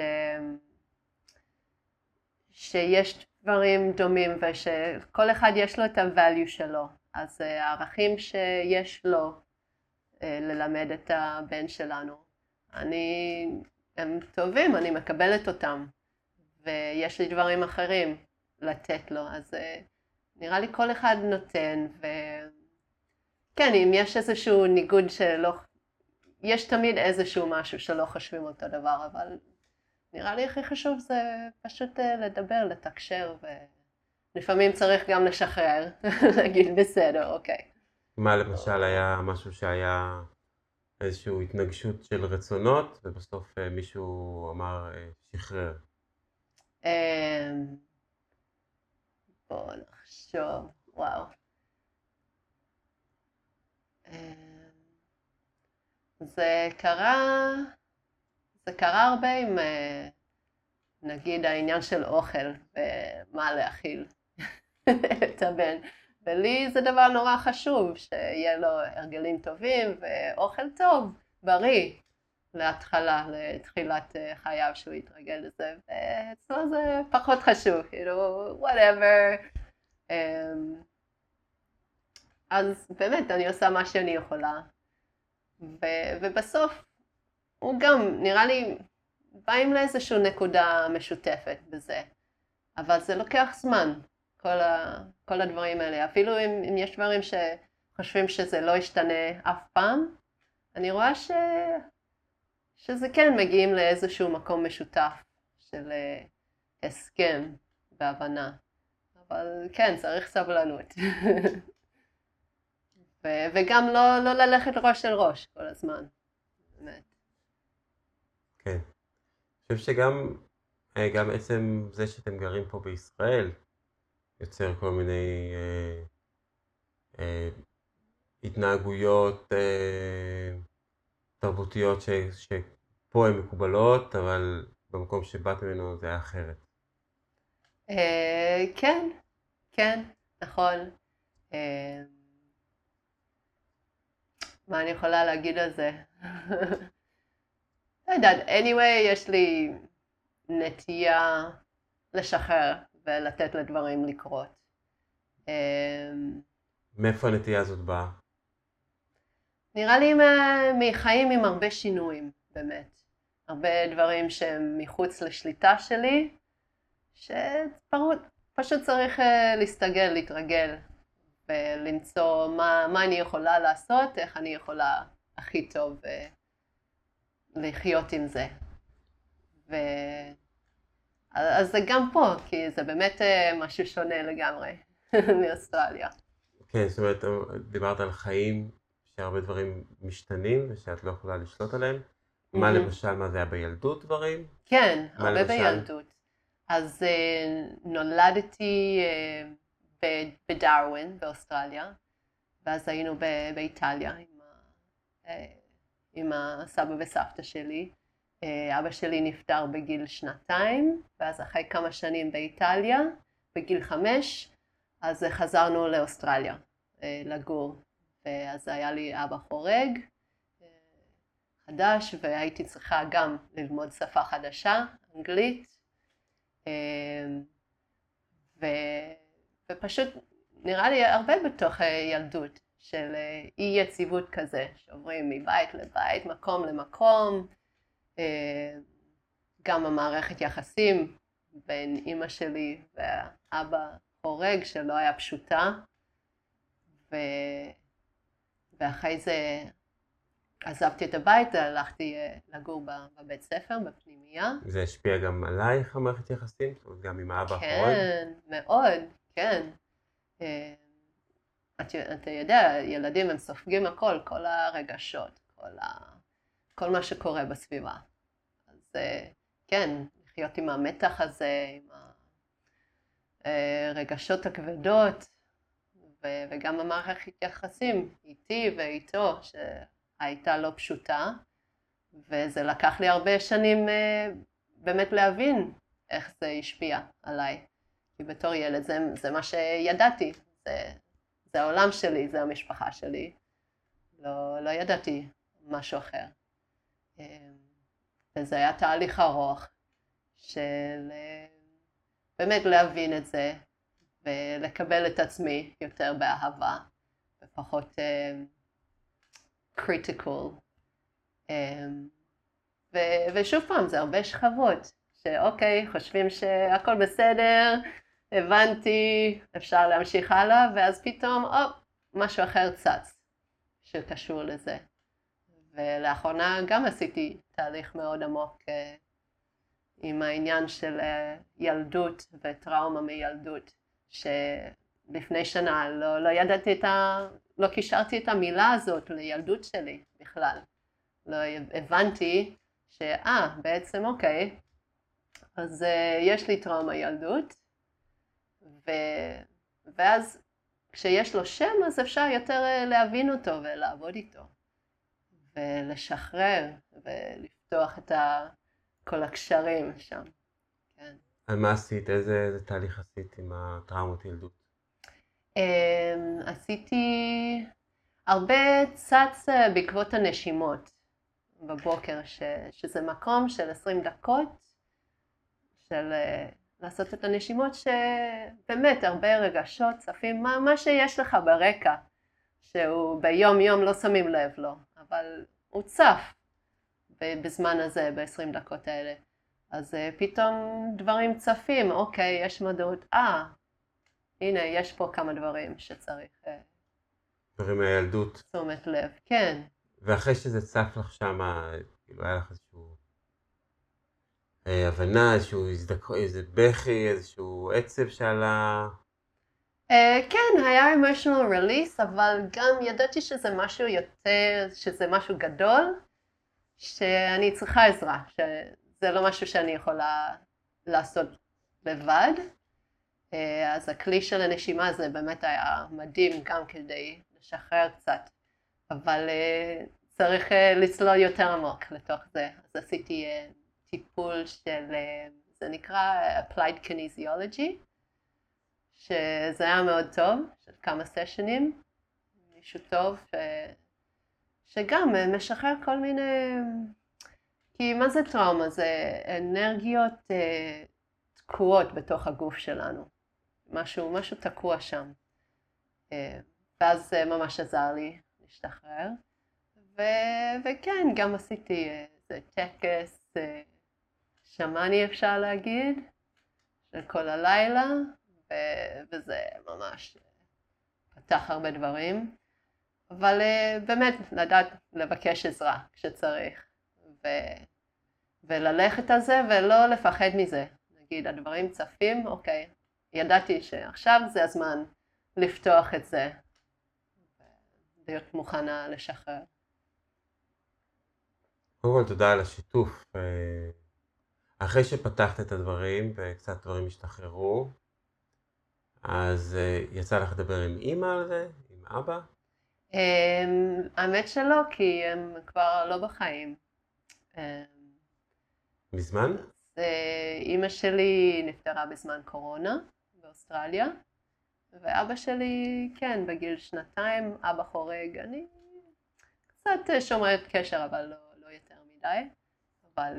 שיש דברים דומים ושכל אחד יש לו את ה-value שלו. אז אה, הערכים שיש לו אה, ללמד את הבן שלנו, אני, הם טובים, אני מקבלת אותם, ויש לי דברים אחרים לתת לו, אז אה, נראה לי כל אחד נותן, וכן, אם יש איזשהו ניגוד שלא, יש תמיד איזשהו משהו שלא חושבים אותו דבר, אבל נראה לי הכי חשוב זה פשוט אה, לדבר, לתקשר, ולפעמים צריך גם לשחרר, להגיד בסדר, אוקיי. מה למשל היה משהו שהיה איזושהי התנגשות של רצונות, ובסוף אה, מישהו אמר אה, שחרר? אמ, בואו נחשוב, וואו. אמ, זה קרה... זה קרה הרבה עם אה, נגיד העניין של אוכל ומה להאכיל את הבן. ולי זה דבר נורא חשוב, שיהיה לו הרגלים טובים ואוכל טוב, בריא, להתחלה, לתחילת אה, חייו שהוא יתרגל לזה, ואצלו זה פחות חשוב, כאילו, whatever. Um, אז באמת אני עושה מה שאני יכולה. ו, ובסוף הוא גם, נראה לי, באים לאיזושהי נקודה משותפת בזה. אבל זה לוקח זמן, כל, ה, כל הדברים האלה. אפילו אם, אם יש דברים שחושבים שזה לא ישתנה אף פעם, אני רואה ש, שזה כן מגיעים לאיזשהו מקום משותף של אה, הסכם והבנה. אבל כן, צריך סבלנות. ו- וגם לא, לא ללכת ראש של ראש כל הזמן, באמת. כן. אני חושב שגם אה, גם עצם זה שאתם גרים פה בישראל יוצר כל מיני אה, אה, התנהגויות אה, תרבותיות ש, שפה הן מקובלות, אבל במקום שבאת ממנו זה היה אחרת. אה, כן, כן, נכון. אה, מה אני יכולה להגיד על זה? לא יודעת, anyway, יש לי נטייה לשחרר ולתת לדברים לקרות. אה, מאיפה הנטייה הזאת באה? נראה לי מחיים עם הרבה שינויים, באמת. הרבה דברים שהם מחוץ לשליטה שלי, שפשוט צריך אה, להסתגל, להתרגל, ולמצוא מה, מה אני יכולה לעשות, איך אני יכולה הכי טוב אה, לחיות עם זה. ו... אז זה גם פה, כי זה באמת אה, משהו שונה לגמרי מאוסטרליה. כן, זאת אומרת, דיברת על חיים שהרבה דברים משתנים ושאת לא יכולה לשלוט עליהם. מה למשל, מה זה היה בילדות דברים? כן, הרבה בילדות. אז uh, נולדתי uh, בדרווין באוסטרליה, ואז היינו באיטליה עם, uh, עם הסבא וסבתא שלי. Uh, אבא שלי נפטר בגיל שנתיים, ואז אחרי כמה שנים באיטליה, בגיל חמש, אז חזרנו לאוסטרליה uh, לגור. ואז היה לי אבא חורג, חדש, והייתי צריכה גם ללמוד שפה חדשה, אנגלית, ו, ופשוט נראה לי הרבה בתוך ילדות של אה, אי יציבות כזה, שעוברים מבית לבית, מקום למקום, אמ, גם המערכת יחסים בין אימא שלי ואבא חורג שלא היה פשוטה, ו... ואחרי זה עזבתי את הבית, הלכתי אה, לגור בבית ספר, בפנימייה. זה השפיע גם עלייך, המערכת יחסים? זאת אומרת, גם עם האבא האחרון? כן, מאוד, כן. אה, אתה יודע, ילדים הם סופגים הכל, כל הרגשות, כל, ה... כל מה שקורה בסביבה. אז אה, כן, לחיות עם המתח הזה, עם הרגשות הכבדות, וגם המערכת יחסים איתי ואיתו, הייתה לא פשוטה, וזה לקח לי הרבה שנים באמת להבין איך זה השפיע עליי. כי בתור ילד זה, זה מה שידעתי, זה, זה העולם שלי, זה המשפחה שלי. לא, לא ידעתי משהו אחר. Uh, וזה היה תהליך ארוך של uh, באמת להבין את זה ולקבל את עצמי יותר באהבה ופחות uh, critical. Um, ו- ושוב פעם, זה הרבה שכבות, שאוקיי, חושבים שהכל בסדר, הבנתי, אפשר להמשיך הלאה, ואז פתאום, הופ, משהו אחר צץ שקשור לזה. ולאחרונה גם עשיתי תהליך מאוד עמוק uh, עם העניין של uh, ילדות וטראומה מילדות, שלפני שנה לא, לא ידעתי את ה... לא קישרתי את המילה הזאת לילדות שלי בכלל. לא הבנתי שאה, בעצם אוקיי, אז uh, יש לי טראומה ילדות, ו... ואז כשיש לו שם אז אפשר יותר uh, להבין אותו ולעבוד איתו, ולשחרר ולפתוח את ה... כל הקשרים שם, כן. מה עשית? איזה, איזה תהליך עשית עם הטראומות ילדות? אמ, עשיתי הרבה צץ אה, בעקבות הנשימות בבוקר, ש, שזה מקום של 20 דקות של אה, לעשות את הנשימות שבאמת הרבה רגשות צפים, מה, מה שיש לך ברקע. שהוא ביום יום לא שמים לב לו, אבל הוא צף בזמן הזה, ב-20 דקות האלה. אז uh, פתאום דברים צפים, אוקיי, יש מודעות, אה, הנה, יש פה כמה דברים שצריך uh, דברים מהילדות. תשומת לב, כן. ואחרי שזה צף לך שם, כאילו היה לך איזשהו אה, הבנה, איזשהו הזדק... איזה בכי, איזשהו עצב שעלה? Uh, כן, היה emotional release, אבל גם ידעתי שזה משהו יותר, שזה משהו גדול, שאני צריכה עזרה, שזה לא משהו שאני יכולה לעשות לבד. Uh, אז הכלי של הנשימה הזה באמת היה מדהים גם כדי לשחרר קצת, אבל uh, צריך uh, לצלול יותר עמוק לתוך זה. אז עשיתי uh, טיפול של, uh, זה נקרא Applied Kinesiology, שזה היה מאוד טוב, של כמה סשנים, מישהו טוב, ש... שגם משחרר כל מיני, כי מה זה טראומה? זה אנרגיות uh, תקועות בתוך הגוף שלנו, משהו, משהו תקוע שם. Uh, ואז זה ממש עזר לי להשתחרר. ו... וכן, גם עשיתי איזה טקס שמאני אפשר להגיד, של כל הלילה, ו... וזה ממש פתח הרבה דברים. אבל באמת, לדעת לבקש עזרה כשצריך, ו... וללכת על זה ולא לפחד מזה. נגיד, הדברים צפים, אוקיי, ידעתי שעכשיו זה הזמן לפתוח את זה, להיות מוכנה לשחרר. קודם כל תודה על השיתוף. אה, אחרי שפתחת את הדברים וקצת דברים השתחררו, אז אה, יצא לך לדבר עם אימא על זה? עם אבא? אמ, האמת שלא, כי הם כבר לא בחיים. אמ, מזמן? אימא שלי נפטרה בזמן קורונה באוסטרליה. ואבא שלי, כן, בגיל שנתיים, אבא חורג, אני קצת שומרת קשר, אבל לא, לא יותר מדי. אבל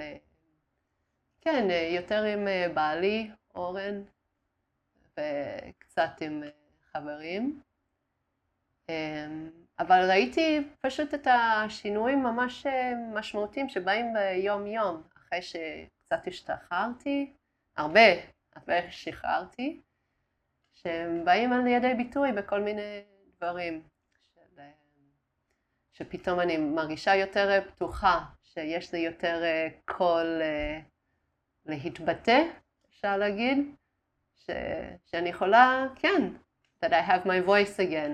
כן, יותר עם בעלי, אורן, וקצת עם חברים. אבל ראיתי פשוט את השינויים ממש משמעותיים שבאים ביום יום, אחרי שקצת השתחררתי, הרבה, הרבה שחררתי. שהם באים על ידי ביטוי בכל מיני דברים. של, שפתאום אני מרגישה יותר פתוחה, שיש לי יותר אה, קול אה, להתבטא, אפשר להגיד, ש, שאני יכולה, כן, that I have my voice again,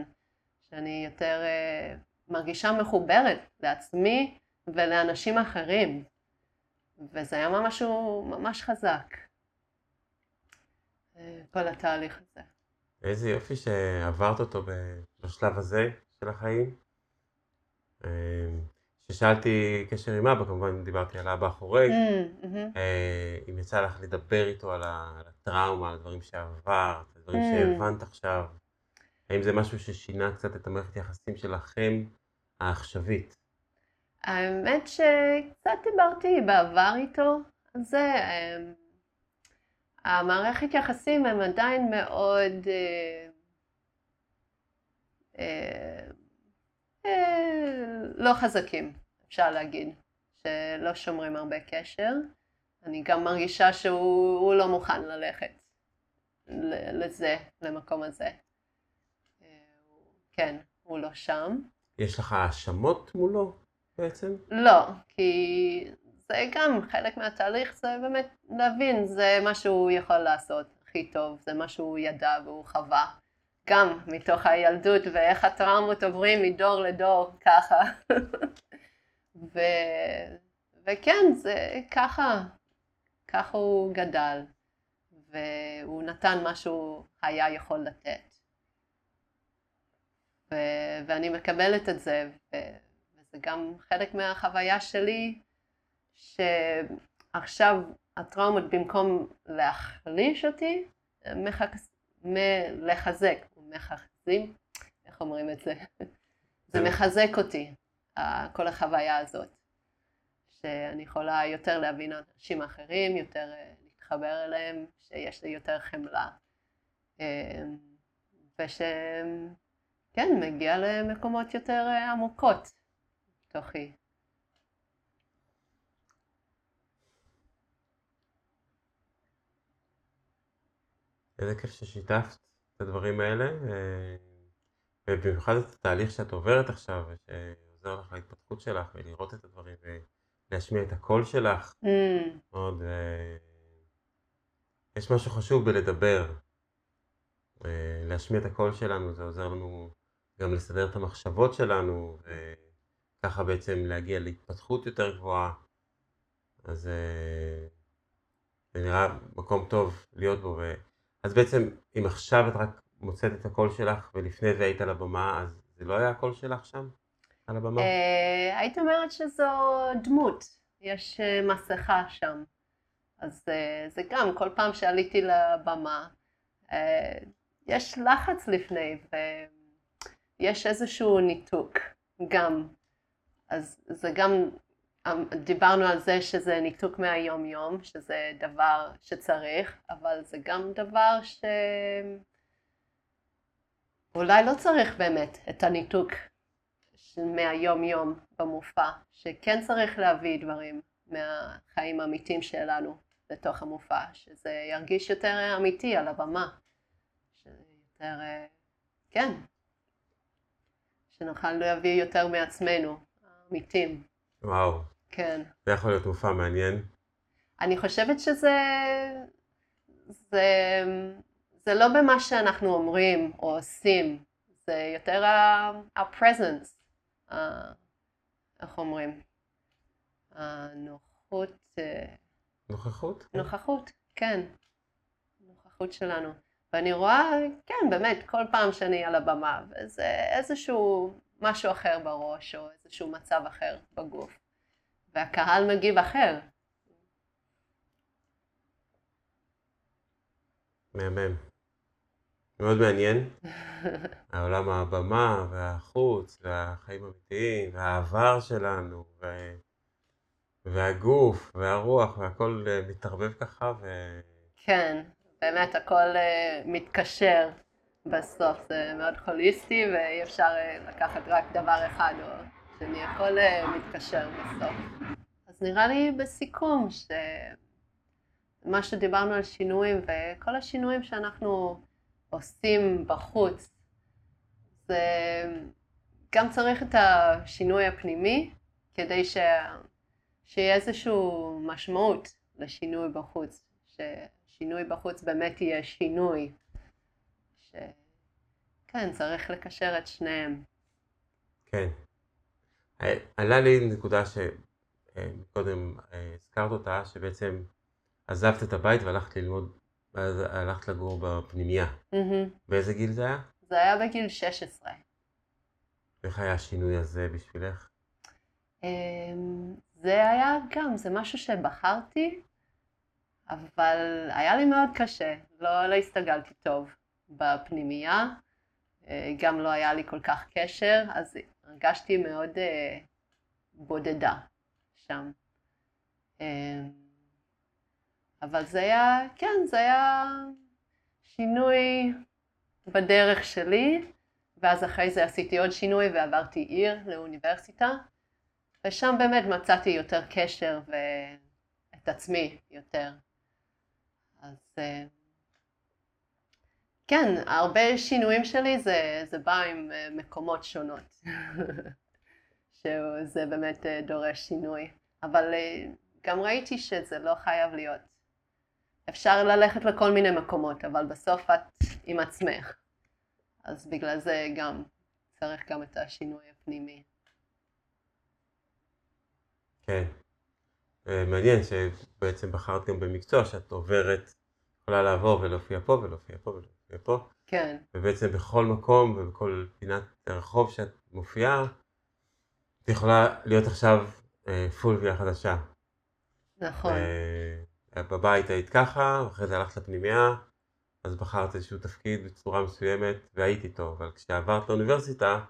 שאני יותר uh, מרגישה מחוברת לעצמי ולאנשים אחרים, וזה היה משהו ממש חזק, כל התהליך הזה. איזה יופי שעברת אותו בשלב הזה של החיים. כששאלתי קשר עם אבא, כמובן דיברתי על אבא החורג, mm, אה, אם יצא לך לדבר איתו על הטראומה, על הדברים שעברת, על הדברים mm. שהבנת עכשיו, האם זה משהו ששינה קצת את המערכת היחסים שלכם העכשווית? האמת שקצת דיברתי בעבר איתו על זה. אמ, המערכת יחסים הם עדיין מאוד אה, אה, לא חזקים, אפשר להגיד, שלא שומרים הרבה קשר. אני גם מרגישה שהוא לא מוכן ללכת לזה, למקום הזה. אה, כן, הוא לא שם. יש לך האשמות מולו בעצם? לא, כי זה גם חלק מהתהליך, זה באמת להבין, זה מה שהוא יכול לעשות הכי טוב, זה מה שהוא ידע והוא חווה. גם מתוך הילדות ואיך הטראומות עוברים מדור לדור ככה. ו... וכן, זה ככה, ככה הוא גדל, והוא נתן מה שהוא היה יכול לתת. ו... ואני מקבלת את זה, ו... וזה גם חלק מהחוויה שלי שעכשיו הטראומות במקום להחליש אותי, מחזק, לחזק, מחזקים, איך אומרים את זה? זה מחזק אותי, כל החוויה הזאת. שאני יכולה יותר להבין אנשים אחרים, יותר אה, להתחבר אליהם, שיש לי יותר חמלה. אמ, וש... כן, מגיע למקומות יותר אה, עמוקות תוכי. איזה כיף ששיתפת את הדברים האלה, אה, ובמיוחד את התהליך שאת עוברת עכשיו, שעוזר לך להתפתחות שלך ולראות את הדברים ולהשמיע את הקול שלך. Mm, מאוד, אה, יש משהו חשוב בלדבר. אה, להשמיע את הקול שלנו, זה עוזר לנו גם לסדר את המחשבות שלנו, וככה בעצם להגיע להתפתחות יותר גבוהה. אז אה, זה נראה מקום טוב להיות בו. ו... אז בעצם, אם עכשיו את רק מוצאת את הקול שלך, ולפני זה היית על הבמה, אז זה לא היה הקול שלך שם? על הבמה? אה, הייתי אומרת שזו דמות, יש אה, מסכה שם. אז אה, זה גם, כל פעם שעליתי לבמה, אה, יש לחץ לפני, ויש איזשהו ניתוק גם. אז זה גם, אמ, דיברנו על זה שזה ניתוק מהיום-יום, שזה דבר שצריך, אבל זה גם דבר שאולי לא צריך באמת את הניתוק מהיום-יום במופע, שכן צריך להביא דברים מהחיים האמיתיים שלנו לתוך המופע, שזה ירגיש יותר אמיתי על הבמה. יותר, אה, כן, שנוכל להביא יותר מעצמנו, האמיתים. וואו. כן. זה יכול להיות מופע מעניין. אני חושבת שזה... זה, זה לא במה שאנחנו אומרים או עושים, זה יותר ה-presence, איך אומרים? הנוחות... אה, נוכחות? נוכחות, כן. נוכחות שלנו. ואני רואה, כן, באמת, כל פעם שאני על הבמה, וזה איזשהו משהו אחר בראש, או איזשהו מצב אחר בגוף. והקהל מגיב אחר. מהמם. מאוד מעניין. העולם הבמה, והחוץ, והחיים האמיתיים, והעבר שלנו, ו... והגוף, והרוח, והכל אה, מתערבב ככה, ו... כן, באמת הכל uh, מתקשר בסוף, זה מאוד הוליסטי ואי אפשר uh, לקחת רק דבר אחד או שני, הכל מתקשר בסוף. אז נראה לי בסיכום שמה שדיברנו על שינויים וכל השינויים שאנחנו עושים בחוץ, זה גם צריך את השינוי הפנימי כדי ש... שיהיה איזושהי משמעות לשינוי בחוץ. ש... שינוי בחוץ באמת יהיה שינוי. ש... כן, צריך לקשר את שניהם. כן. אה, עלה לי נקודה שקודם אה, הזכרת אותה, שבעצם עזבת את הבית והלכת ללמוד, ואז הלכת לגור בפנימייה. באיזה גיל זה היה? זה היה בגיל 16. איך היה השינוי הזה בשבילך? אמ, זה היה גם, זה משהו שבחרתי, אבל היה לי מאוד קשה, לא, לא הסתגלתי טוב בפנימייה, אה, גם לא היה לי כל כך קשר, אז הרגשתי מאוד uh, בודדה שם. אבל זה היה, כן, זה היה שינוי בדרך שלי, ואז אחרי זה עשיתי עוד שינוי ועברתי עיר לאוניברסיטה, ושם באמת מצאתי יותר קשר ואת עצמי יותר. אז אה, כן, הרבה שינויים שלי זה, זה בא עם אה, מקומות שונות, שזה באמת אה, דורש שינוי. אבל גם ראיתי שזה לא חייב להיות. אפשר ללכת לכל מיני מקומות, אבל בסוף את עם עצמך. אז בגלל זה גם צריך גם את השינוי הפנימי. כן. אה, מעניין שבעצם בחרת גם במקצוע שאת עוברת, יכולה לעבור ולהופיע פה ולהופיע פה ולהופיע פה. כן. ובעצם בכל מקום ובכל פינת רחוב שאת מופיעה, את יכולה להיות עכשיו אה, פול חדשה. נכון. אה, בבית היית ככה, ואחרי זה הלכת לפנימייה, אז בחרת איזשהו תפקיד בצורה מסוימת והיית איתו, אבל כשעברת לאוניברסיטה,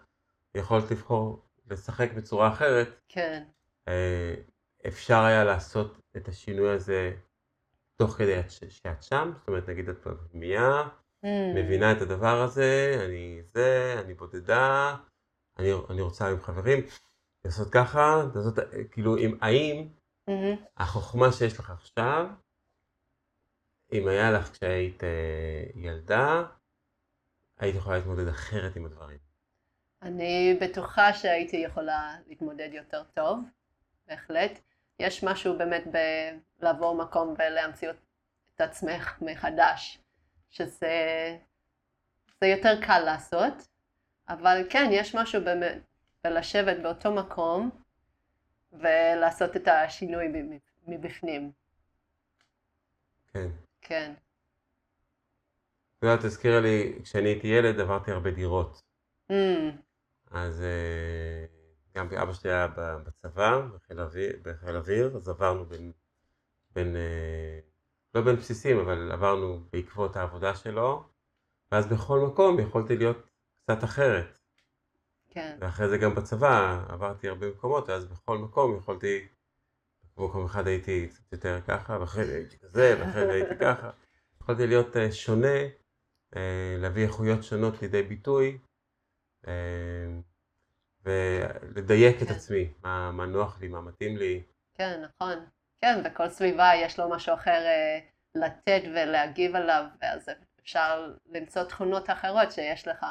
יכולת לבחור לשחק בצורה אחרת. כן. אה, אפשר היה לעשות את השינוי הזה תוך כדי שאת שם, זאת אומרת נגיד את בפנימייה, Mm. מבינה את הדבר הזה, אני זה, אני בודדה, אני, אני רוצה עם חברים, לעשות ככה, לעשות, כאילו, אם, האם מהמם. החוכמה שיש לך עכשיו, אם היה לך כשהיית אה, ילדה, היית יכולה להתמודד אחרת עם הדברים. אני בטוחה שהייתי יכולה להתמודד יותר טוב, בהחלט. יש משהו באמת בלעבור מקום ולהמציא את עצמך מחדש, שזה זה יותר קל לעשות, אבל כן, יש משהו באמת בלשבת באותו מקום ולעשות את השינוי מב- מבפנים. כן. כן. את יודעת, תזכירה לי, כשאני הייתי ילד עברתי הרבה דירות. Mm, אז אה, גם אבא שלי היה בצבא, בחיל אוויר, בחיל אוויר אז עברנו בין, בין, אה, לא בין בסיסים, אבל עברנו בעקבות העבודה שלו, ואז בכל מקום יכולתי להיות קצת אחרת. כן. ואחרי זה גם בצבא עברתי הרבה מקומות, ואז בכל מקום יכולתי, במקום אחד הייתי קצת יותר ככה, ואחרי זה הייתי כזה, ואחרי זה הייתי ככה. יכולתי להיות אה, שונה, אה, להביא איכויות שונות לידי ביטוי, אה, ולדייק את כן. עצמי, מה, מה נוח לי, מה מתאים לי. כן, נכון. כן, וכל סביבה יש לו משהו אחר לתת ולהגיב עליו, ואז אפשר למצוא תכונות אחרות שיש לך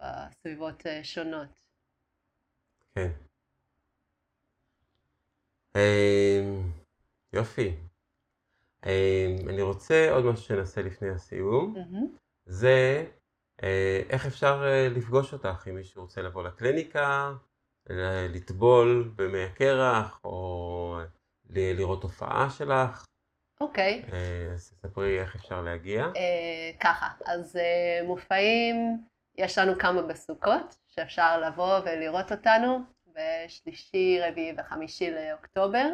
בסביבות אה, שונות. כן. אה, יופי. אה, אני רוצה עוד משהו שנעשה לפני הסיום. זה אה, איך אפשר אה, לפגוש אותך, אם מישהו רוצה לבוא לקליניקה, לטבול במי הקרח, או לראות הופעה שלך. אוקיי. אה, אז תספרי איך אפשר להגיע. ככה, אז מופעים, יש לנו כמה בסוכות, שאפשר לבוא ולראות אותנו בשלישי, רביעי וחמישי לאוקטובר.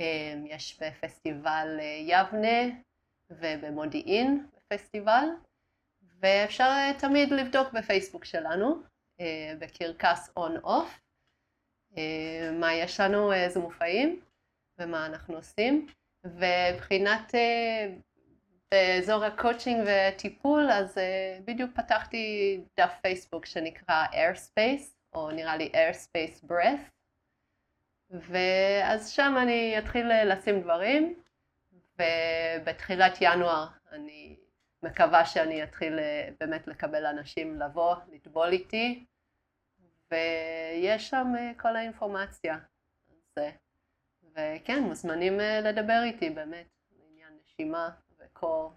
אה, יש בפסטיבל אה, יבנה ובמודיעין בפסטיבל, ואפשר אה, תמיד לבדוק בפייסבוק שלנו, אה, בקרקס On-Off, מה יש לנו, איזה מופעים ומה אנחנו עושים. ומבחינת באזור הקואוצ'ינג וטיפול, אז אה, בדיוק פתחתי דף פייסבוק שנקרא Airspace, או נראה לי Airspace Breath, ואז שם אני אתחיל אה, לשים דברים, ובתחילת ינואר אני מקווה שאני אתחיל אה, באמת לקבל אנשים לבוא, לטבול איתי, ויש שם כל האינפורמציה. אז, אה, וכן, מוזמנים לדבר איתי באמת, לעניין נשימה וקור.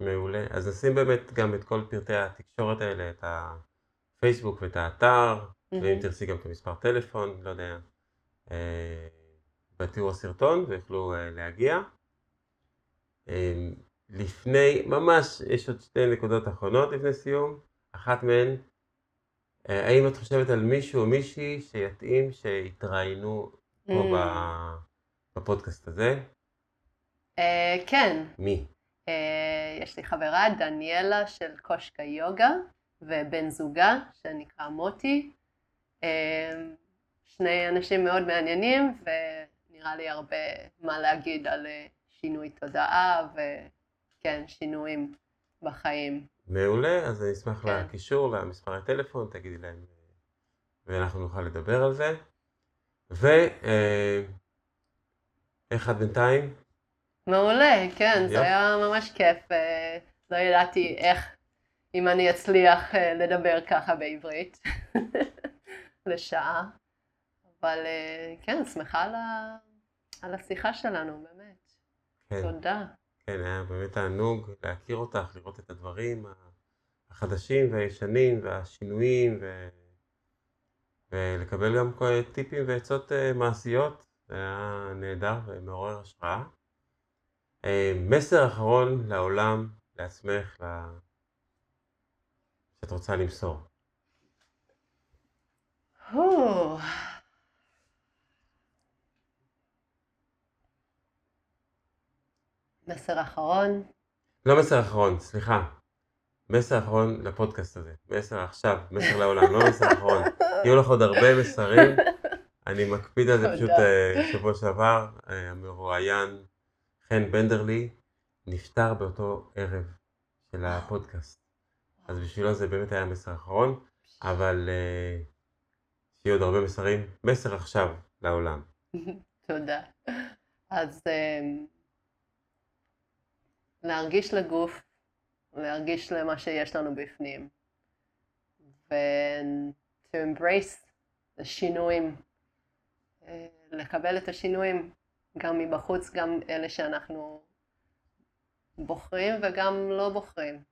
מעולה. אז נשים באמת גם את כל פרטי התקשורת האלה, את הפייסבוק ואת האתר, ואם מהמם. תרצי גם את המספר טלפון, לא יודע, אה, בתיאור הסרטון, ויוכלו אה, להגיע. אה, לפני, ממש, יש עוד שתי נקודות אחרונות לפני סיום. אחת מהן, אה, האם את חושבת על מישהו או מישהי שיתאים שיתראיינו פה Mm. בפודקאסט הזה? אה, כן, מי? אה, יש לי חברה, דניאלה של קושקה יוגה, ובן זוגה, שנקרא מוטי. אה, שני אנשים מאוד מעניינים, ונראה לי הרבה מה להגיד על שינוי תודעה, וכן, שינויים בחיים. מעולה, אז אני אשמח כן. לקישור, למספרי טלפון, תגידי להם, ואנחנו נוכל לדבר על זה. ואיך את בינתיים? מעולה, כן, זה. היה ממש כיף. אה, לא ידעתי איך, אם אני אצליח אה, לדבר ככה בעברית לשעה. אבל אה, כן, שמחה על, ה... על השיחה שלנו, באמת. כן, תודה. כן, היה באמת תענוג להכיר אותך, לראות את הדברים החדשים והישנים והשינויים, ו... ולקבל גם טיפים ועצות מעשיות. זה היה נהדר ומעורר השראה. אה, מסר אחרון לעולם, לעצמך, ל... שאת רוצה למסור. הו. מסר אחרון. לא מסר אחרון, סליחה. מסר אחרון לפודקאסט הזה. מסר עכשיו, מסר לעולם, לא מסר אחרון. יהיו לך עוד הרבה מסרים. אני מקפיד על זה. פשוט אה, שבוע שעבר, אה, המרואיין חן בנדרלי נפטר באותו ערב של הפודקאסט. אז בשבילו זה באמת היה מסר אחרון, אבל uh, שיהיו עוד הרבה מסרים. מסר עכשיו לעולם. תודה. אז um, להרגיש לגוף, להרגיש למה שיש לנו בפנים, ו- to embrace השינויים, אה, לקבל את השינויים גם מבחוץ, גם אלה שאנחנו בוחרים וגם לא בוחרים.